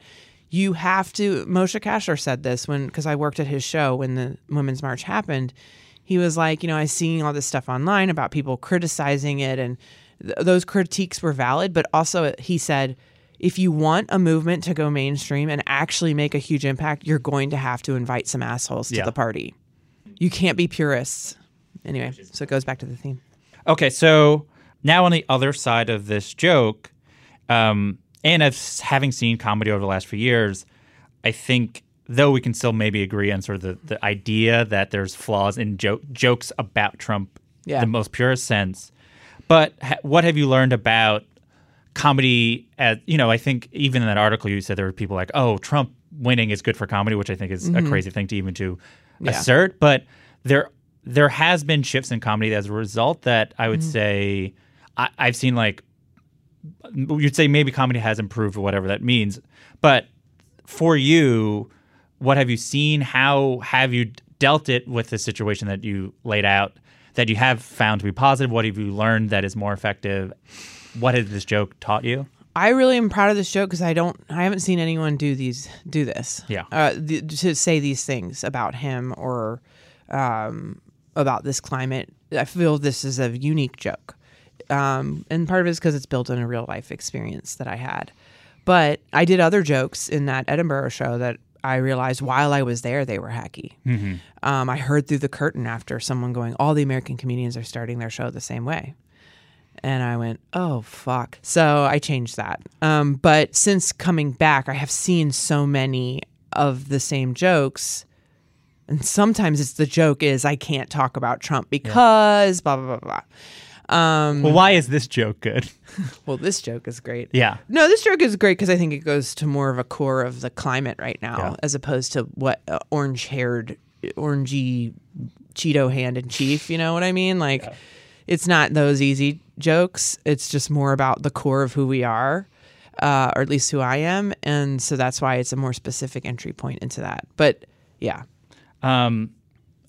You have to. Moshe Kasher said this when, because I worked at his show when the Women's March happened. He was like, you know, i was seeing all this stuff online about people criticizing it, and th- those critiques were valid. But also, he said, if you want a movement to go mainstream and actually make a huge impact, you're going to have to invite some assholes to Yeah. the party. You can't be purists. Anyway, so it goes back to the theme. Okay, so now on the other side of this joke, um, and as having seen comedy over the last few years, I think though we can still maybe agree on sort of the, the idea that there's flaws in jo- jokes about Trump, Yeah. the most purest sense. But ha- what have you learned about comedy? As you know, I think even in that article you said there were people like, "Oh, Trump winning is good for comedy," which I think is a mm-hmm. crazy thing to even to Yeah. assert. But there there has been shifts in comedy as a result that I would mm-hmm. say I, I've seen like you'd say maybe comedy has improved or whatever that means. But for you, what have you seen? How have you dealt it with the situation that you laid out that you have found to be positive? What have you learned that is more effective? What has this joke taught you? I really am proud of this joke because I don't, I haven't seen anyone do these, do this. Yeah. Uh, th- to say these things about him or um, about this climate. I feel this is a unique joke. Um, and part of it is because it's built on a real life experience that I had. But I did other jokes in that Edinburgh show that I realized while I was there, they were hacky. Um, I heard through the curtain after someone going, All the American comedians are starting their show the same way. And I went, oh, fuck. So I changed that. Um, but since coming back, I have seen so many of the same jokes. And sometimes it's the joke is I can't talk about Trump because blah, blah, blah, blah. Um, Well, why is this joke good? well, this joke is great. yeah. No, this joke is great because I think it goes to more of a core of the climate right now, Yeah. as opposed to what uh, orange-haired, orangey, Cheeto-handed chief. You know what I mean? Like, it's not those easy jokes. It's just more about the core of who we are, uh, or at least who I am, and so that's why it's a more specific entry point into that. But yeah, Um,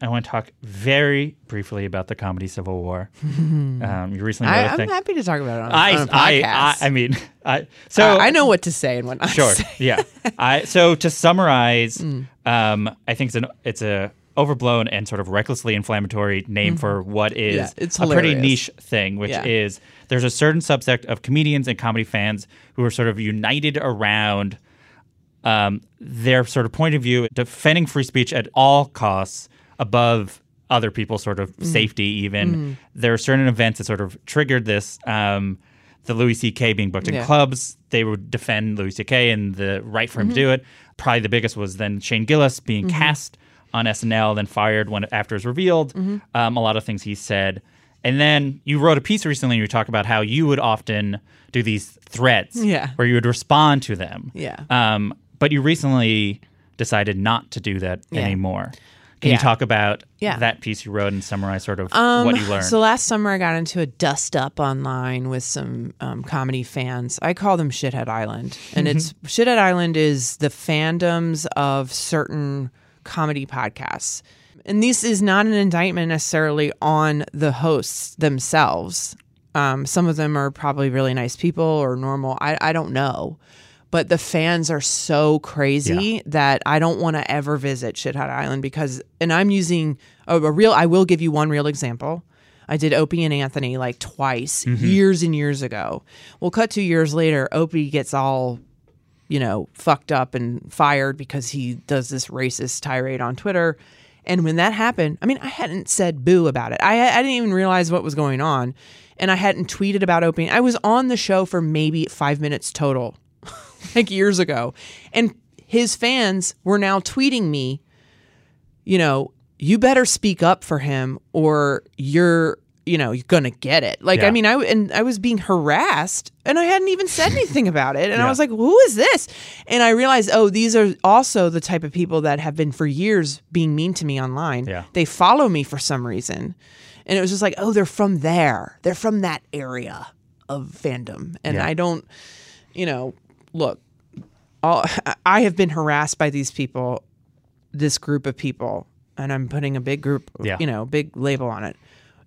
I want to talk very briefly about the comedy Civil War. um, you recently wrote I, a I'm happy to talk about it on, I, on I. I, I mean, I, so I, I know what to say and what not Sure. to say. yeah. I so to summarize, um, I think it's an it's a overblown and sort of recklessly inflammatory name for what is Yeah, it's a pretty niche thing, which Yeah. is there's a certain subsect of comedians and comedy fans who are sort of united around um, their sort of point of view, defending free speech at all costs above other people's sort Mm-hmm. of safety. Even there are certain events that sort of triggered this. Um, the Louis C.K. being booked in Yeah. clubs, they would defend Louis C.K. and the right for him Mm-hmm. to do it. Probably the biggest was then Shane Gillis being cast on SNL, then fired when after it was revealed. Mm-hmm. Um, a lot of things he said. And then you wrote a piece recently and you talk about how you would often do these threads Yeah. where you would respond to them. Yeah. Um, but you recently decided not to do that Yeah. anymore. Can Yeah. you talk about Yeah. Um, that piece you wrote and summarize sort of what you learned? So last summer, I got into a dust up online with some um, comedy fans. I call them Shithead Island, and it's Shithead Island is the fandoms of certain comedy podcasts. And this is not an indictment necessarily on the hosts themselves. Um, some of them are probably really nice people or normal. I, I don't know. But the fans are so crazy that I don't want to ever visit Shithead Island because, and I'm using a, a real, I will give you one real example. I did Opie and Anthony like twice mm-hmm. years and years ago. Well, cut two years later, Opie gets all you know, fucked up and fired because he does this racist tirade on Twitter. And when that happened, I mean, I hadn't said boo about it. I, I didn't even realize what was going on. And I hadn't tweeted about Opie. I was on the show for maybe five minutes total, like years ago. And his fans were now tweeting me, you know, you better speak up for him or you're you know you're gonna get it like Yeah. i mean i and i was being harassed and i hadn't even said anything about it and Yeah. i was like who is this and i realized oh these are also the type of people that have been for years being mean to me online Yeah. they follow me for some reason and it was just like oh they're from there they're from that area of fandom and Yeah. i don't you know look all, i have been harassed by these people this group of people and i'm putting a big group Yeah. you know big label on it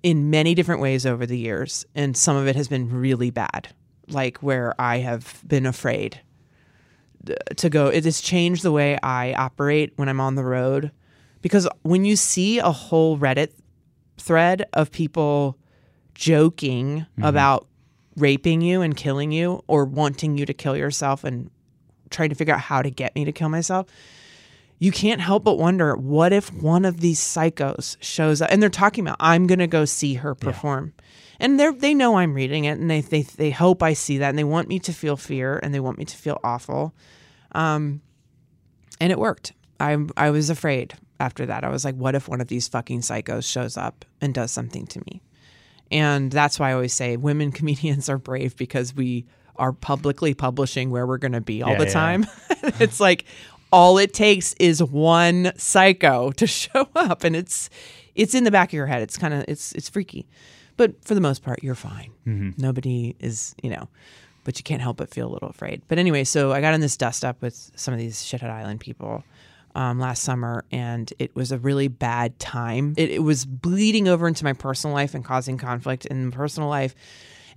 in many different ways over the years and some of it has been really bad like where i have been afraid uh, to go it has changed the way i operate when i'm on the road because when you see a whole reddit thread of people joking mm-hmm. about raping you and killing you or wanting you to kill yourself and trying to figure out how to get me to kill myself you can't help but wonder what if one of these psychos shows up and they're talking about I'm going to go see her perform. And they they know I'm reading it and they, they they hope I see that and they want me to feel fear and they want me to feel awful. Um and it worked. I I was afraid after that. I was like what if one of these fucking psychos shows up and does something to me? And that's why I always say women comedians are brave because we are publicly publishing where we're going to be all Yeah, the yeah. time. it's like all it takes is one psycho to show up and it's it's in the back of your head. It's kind of it's it's freaky. But for the most part, you're fine. Mm-hmm. Nobody is, you know, but you can't help but feel a little afraid. But anyway, so I got in this dust up with some of these shithead island people um, last summer, and it was a really bad time. It, it was bleeding over into my personal life and causing conflict in my personal life.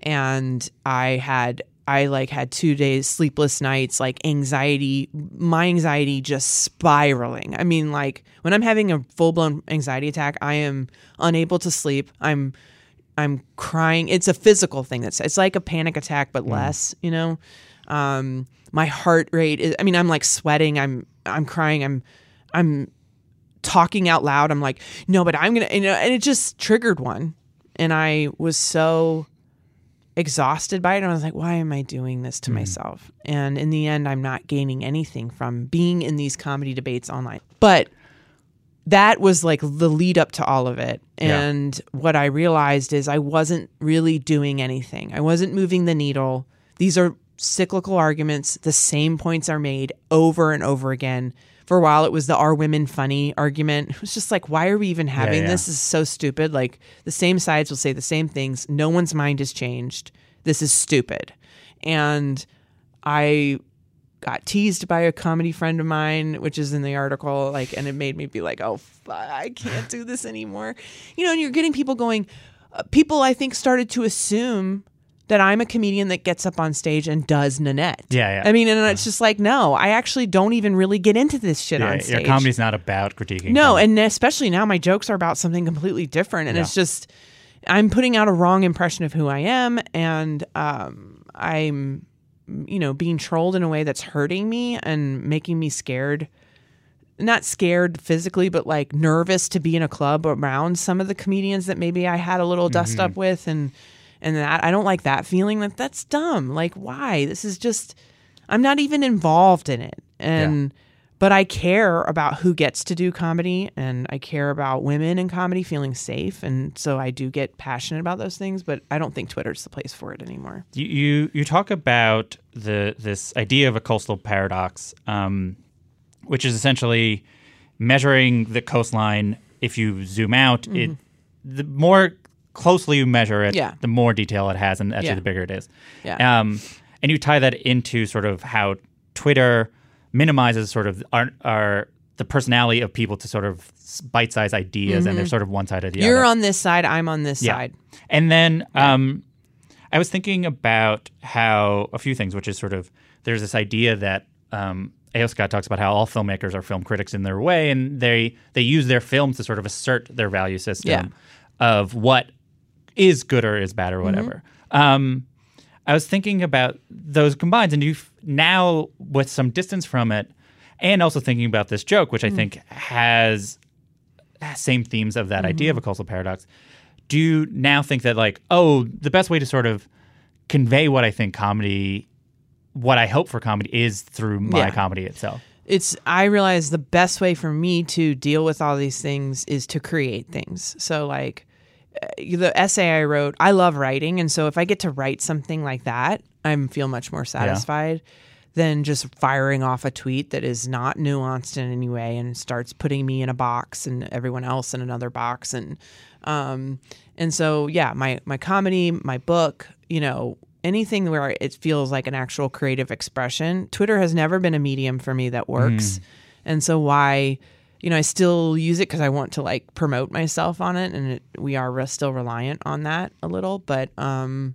And I had I like had two days sleepless nights, like anxiety, my anxiety just spiraling. I mean, like when I'm having a full blown anxiety attack, I am unable to sleep. I'm I'm crying. It's a physical thing. That's it's like a panic attack, but less. You know, um, my heart rate is. I mean, I'm like sweating. I'm I'm crying. I'm I'm talking out loud. I'm like, no, but I'm gonna. You know, and it just triggered one, and I was so exhausted by it. And I was like, why am I doing this to mm-hmm. myself? And in the end, I'm not gaining anything from being in these comedy debates online. But that was like the lead up to all of it. Yeah. And what I realized is I wasn't really doing anything. I wasn't moving the needle. These are cyclical arguments. The same points are made over and over again. For a while, it was the "Are women funny?" argument. It was just like, why are we even having yeah. this? This is so stupid. Like the same sides will say the same things. No one's mind has changed. This is stupid. And I got teased by a comedy friend of mine, which is in the article, like, and it made me be like, oh, fuck, I can't do this anymore. You know, and you're getting people going, uh, people I think started to assume that I'm a comedian that gets up on stage and does Nanette. Yeah, yeah. I mean, and it's just like, no, I actually don't even really get into this shit Yeah, on your stage. comedy's not about critiquing. No, comedy. and especially now my jokes are about something completely different and Yeah. it's just I'm putting out a wrong impression of who I am and um I'm you know being trolled in a way that's hurting me and making me scared not scared physically but like nervous to be in a club around some of the comedians that maybe I had a little dust Mm-hmm. up with and and that I don't like that feeling that that's dumb. Like why? This is just I'm not even involved in it. And but I care about who gets to do comedy and I care about women in comedy feeling safe. And so I do get passionate about those things but I don't think Twitter's the place for it anymore. you, you you talk about the this idea of a coastal paradox, um, which is essentially measuring the coastline. If you zoom out, it the more closely you measure it, Mm-hmm. Yeah. the more detail it has, and actually Yeah. the bigger it is. Yeah. Um, and you tie that into sort of how Twitter minimizes sort of our, our the personality of people to sort of bite-sized ideas, and they're sort of one side of the Mm-hmm. You're other. on this side, I'm on this Yeah. side. And then um, I was thinking about how a few things, which is sort of there's this idea that um, A.O. Scott talks about how all filmmakers are film critics in their way, and they they use their films to sort of assert their value system Yeah. of what is good or is bad or mm-hmm. whatever. Um, I was thinking about those combines, and you now with some distance from it, and also thinking about this joke, which I mm. think has same themes of that mm-hmm. idea of a cultural paradox. Do you now think that like, oh, the best way to sort of convey what I think comedy, what I hope for comedy is through my Yeah. comedy itself? it's i realize the best way for me to deal with all these things is to create things so like the essay i wrote i love writing and so if i get to write something like that i feel much more satisfied than just firing off a tweet that is not nuanced in any way and starts putting me in a box and everyone else in another box and um and so yeah my my comedy my book you know anything where it feels like an actual creative expression twitter has never been a medium for me that works. And so why you know i still use it because i want to like promote myself on it and it, we are re- still reliant on that a little but um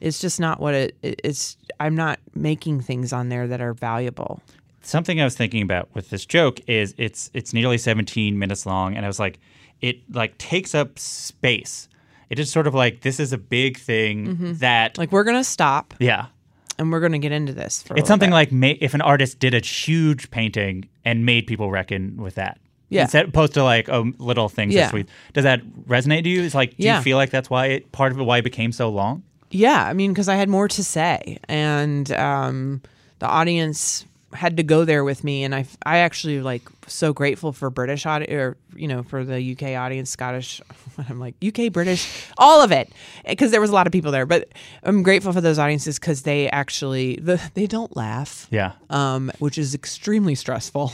it's just not what it, it it's i'm not making things on there that are valuable something I was thinking about with this joke is it's it's nearly 17 minutes long, and I was like, it like takes up space. It is sort of like this is a big thing that like we're gonna stop yeah. And we're gonna get into this for It's something bit. like ma- if an artist did a huge painting and made people reckon with that. Yeah. Instead, opposed to like oh, little things. Yeah. Yeah. Sweet. Does that resonate to you? It's like, do Yeah. you feel like that's why it part of it why it became so long? Yeah, I mean, because I had more to say, and um, the audience had to go there with me, and I, I actually like so grateful for British audience, or you know, for the UK audience, Scottish. I'm like UK, British, all of it, because there was a lot of people there. But I'm grateful for those audiences because they actually the, they don't laugh, Yeah. um, which is extremely stressful,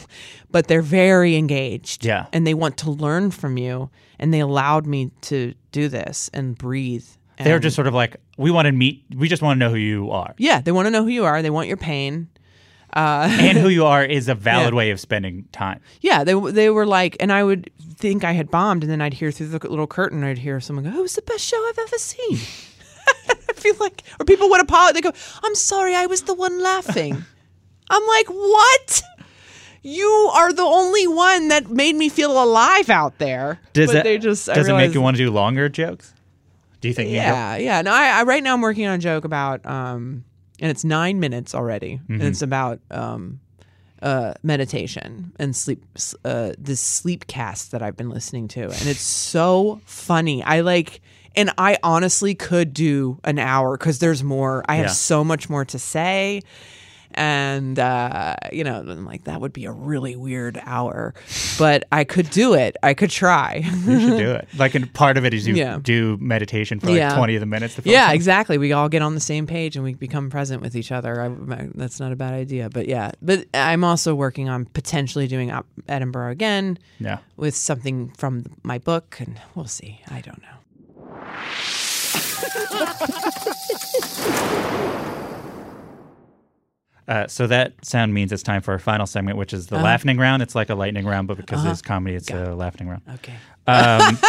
but they're very engaged. Yeah. and they want to learn from you, and they allowed me to do this and breathe. They're just sort of like, we want to meet. We just want to know who you are, yeah, they want to know who you are. They want your pain. And who you are is a valid Yeah. way of spending time. Yeah, they they were like, and I would think I had bombed, and then I'd hear through the little curtain, I'd hear someone go, "Oh, it was the best show I've ever seen." I feel like, or people would apologize. They go, "I'm sorry, I was the one laughing." I'm like, what? You are the only one that made me feel alive out there. Does but that they just I does it make you want to do longer jokes? Do you think? Yeah, yeah. No, I, I right now I'm working on a joke about um and it's nine minutes already. Mm-hmm. And it's about um uh meditation and sleep uh this sleep cast that I've been listening to. And it's so funny. I like and I honestly could do an hour because there's more. I have Yeah. so much more to say. And uh, you know, I'm like that would be a really weird hour, but I could do it. I could try. You should do it. Like, and part of it is you Yeah. do meditation for like Yeah. twenty of the minutes. To film Yeah, something. exactly. We all get on the same page and we become present with each other. I, that's not a bad idea. But yeah, but I'm also working on potentially doing up Edinburgh again Yeah. with something from my book, and we'll see. I don't know. Uh, so that sound means it's time for our final segment, which is the Uh-huh. laughing round. It's like a lightning round, but because it's comedy, it's a laughing round. Okay. Um,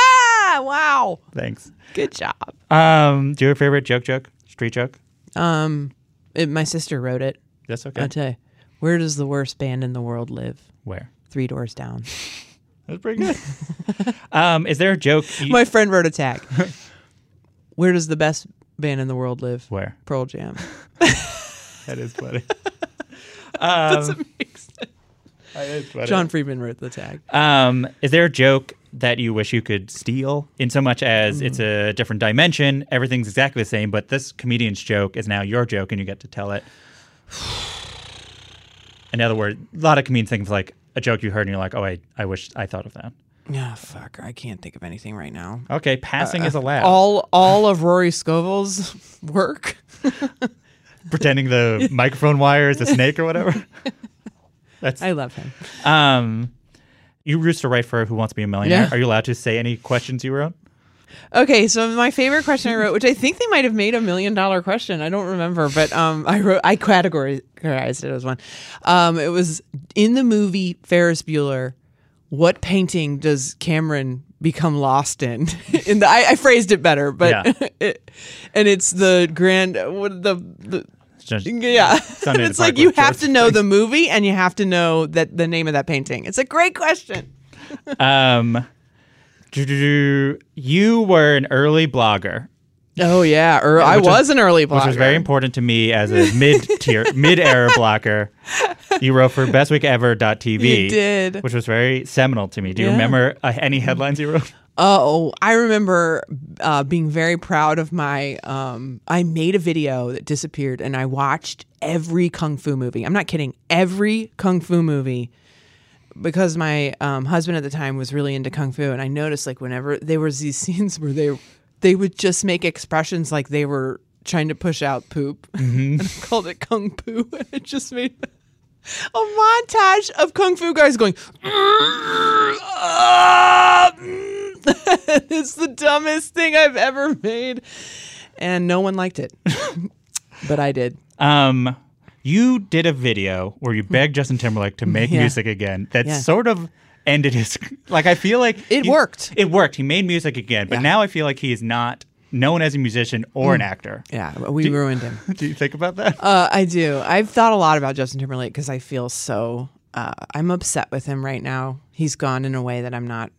Ah, wow. thanks. Good job. Um, do you have a favorite joke? Joke? Street joke? Um, it, my sister wrote it. That's okay. I'll tell you. Where does the worst band in the world live? Where? Three doors down. That's pretty good. um, is there a joke? You, My friend wrote a tag. Where does the best band in the world live? where? Pearl Jam. That is funny. Um, Doesn't make sense. that is funny. John Friedman wrote the tag. Um, is there a joke that you wish you could steal in so much as it's a different dimension? Everything's exactly the same, but this comedian's joke is now your joke and you get to tell it. In other words, a lot of comedians think of like a joke you heard and you're like, oh, I, I wish I thought of that. Yeah, fuck. I can't think of anything right now. Okay, passing is allowed. All all of Rory Scovel's work. Pretending the microphone wire is a snake or whatever. That's I love him. um. You used to write for Who Wants to Be a Millionaire. Yeah. Are you allowed to say any questions you wrote? Okay, so my favorite question I wrote, which I think they might have made a million dollar question. I don't remember, but um, I wrote I categorized it as one. Um, it was in the movie Ferris Bueller. What painting does Cameron become lost in. in the, I, I phrased it better, but Yeah. it, and it's the grand what the the Just- yeah. Sunday in the it's like you have to know the movie and you have to know that the name of that painting. It's a great question. um, you were an early blogger, Oh yeah, or I was- was an early blogger. which was very important to me as a mid-tier, mid-era blogger. You wrote for bestweekever.tv. You did. Which was very seminal to me. Do you remember uh, any headlines you wrote? Oh, I remember uh, being very proud of my. Um, I made a video that disappeared, and I watched every kung fu movie. I'm not kidding. Every kung fu movie, because my um, husband at the time was really into kung fu, and I noticed like whenever there was these scenes where they they would just make expressions like they were trying to push out poop, and I called it kung fu, and it just made. A montage of kung fu guys going. it's the dumbest thing I've ever made, and no one liked it, but I did. Um, you did a video where you begged Justin Timberlake to make Yeah. music again. That Yeah. sort of ended his. Like I feel like It you- worked. It worked. He made music again, but Yeah. now I feel like he is not known as a musician or an actor. Yeah, we ruined him. Do you think about that? Uh, I do. I've thought a lot about Justin Timberlake because I feel so. Uh, I'm upset with him right now. He's gone in a way that I'm not.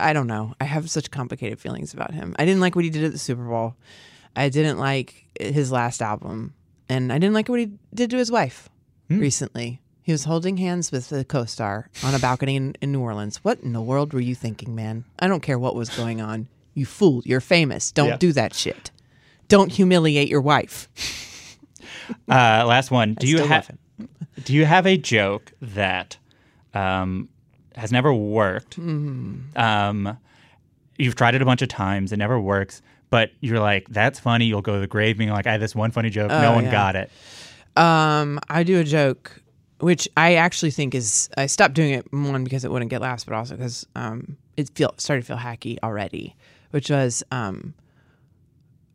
I don't know. I have such complicated feelings about him. I didn't like what he did at the Super Bowl. I didn't like his last album, and I didn't like what he did to his wife recently. He was holding hands with a co-star on a balcony in, in New Orleans. What in the world were you thinking, man? I don't care what was going on. You fool. You're famous. Don't Yeah. do that shit. Don't humiliate your wife. Uh, last one. Do you still have love. Do you have a joke that um, has never worked? Mm-hmm. Um, you've tried it a bunch of times. It never works. But you're like, that's funny. You'll go to the grave being like, I had this one funny joke. no one yeah. got it. Um, I do a joke, which I actually think is I stopped doing it one because it wouldn't get laughs, but also because um, it feel started to feel hacky already. Which was um,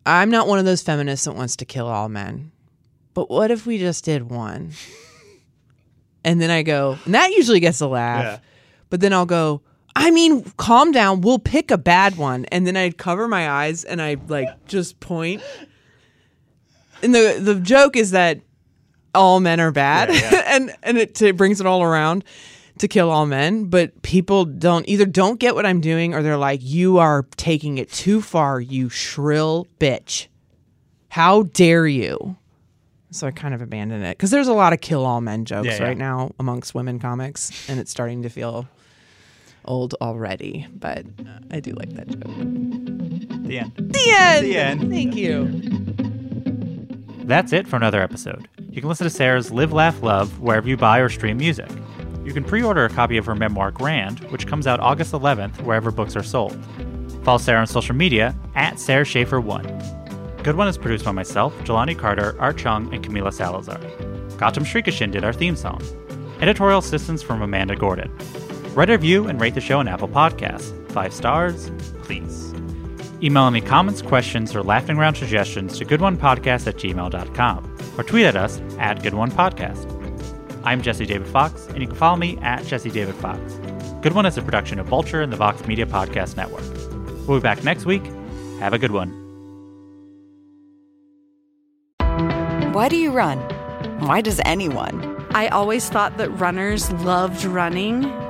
I'm not one of those feminists that wants to kill all men, but what if we just did one? And then I go, and that usually gets a laugh. Yeah. But then I'll go, I mean, calm down. We'll pick a bad one. And then I'd cover my eyes and I like just point. And the the joke is that all men are bad, Yeah, yeah. and and it, it brings it all around to kill all men. But people don't either don't get what I'm doing, or they're like, "You are taking it too far, you shrill bitch! How dare you!" So I kind of abandoned it because there's a lot of kill all men jokes Yeah, yeah. right now amongst women comics, and it's starting to feel old already. But uh, I do like that joke. The end. The end. The end. Thank you. That's it for another episode. You can listen to Sara's Live, Laugh, Love wherever you buy or stream music. You can pre order a copy of her memoir, Grand, which comes out August 11th wherever books are sold. Follow Sara on social media at Sara Schaefer1. Good One is produced by myself, Jelani Carter, Art Chung, and Camila Salazar. Gautam Shrikishan did our theme song. Editorial assistance from Amanda Gordon. Write a review and rate the show on Apple Podcasts. Five stars, please. Email any comments, questions, or laughing around suggestions to goodonepodcast at gmail.com or tweet at us at goodonepodcast. I'm Jesse David Fox, and you can follow me at Jesse David Fox. Good One is a production of Vulture and the Vox Media Podcast Network. We'll be back next week. Have a good one. Why do you run? Why does anyone? I always thought that runners loved running,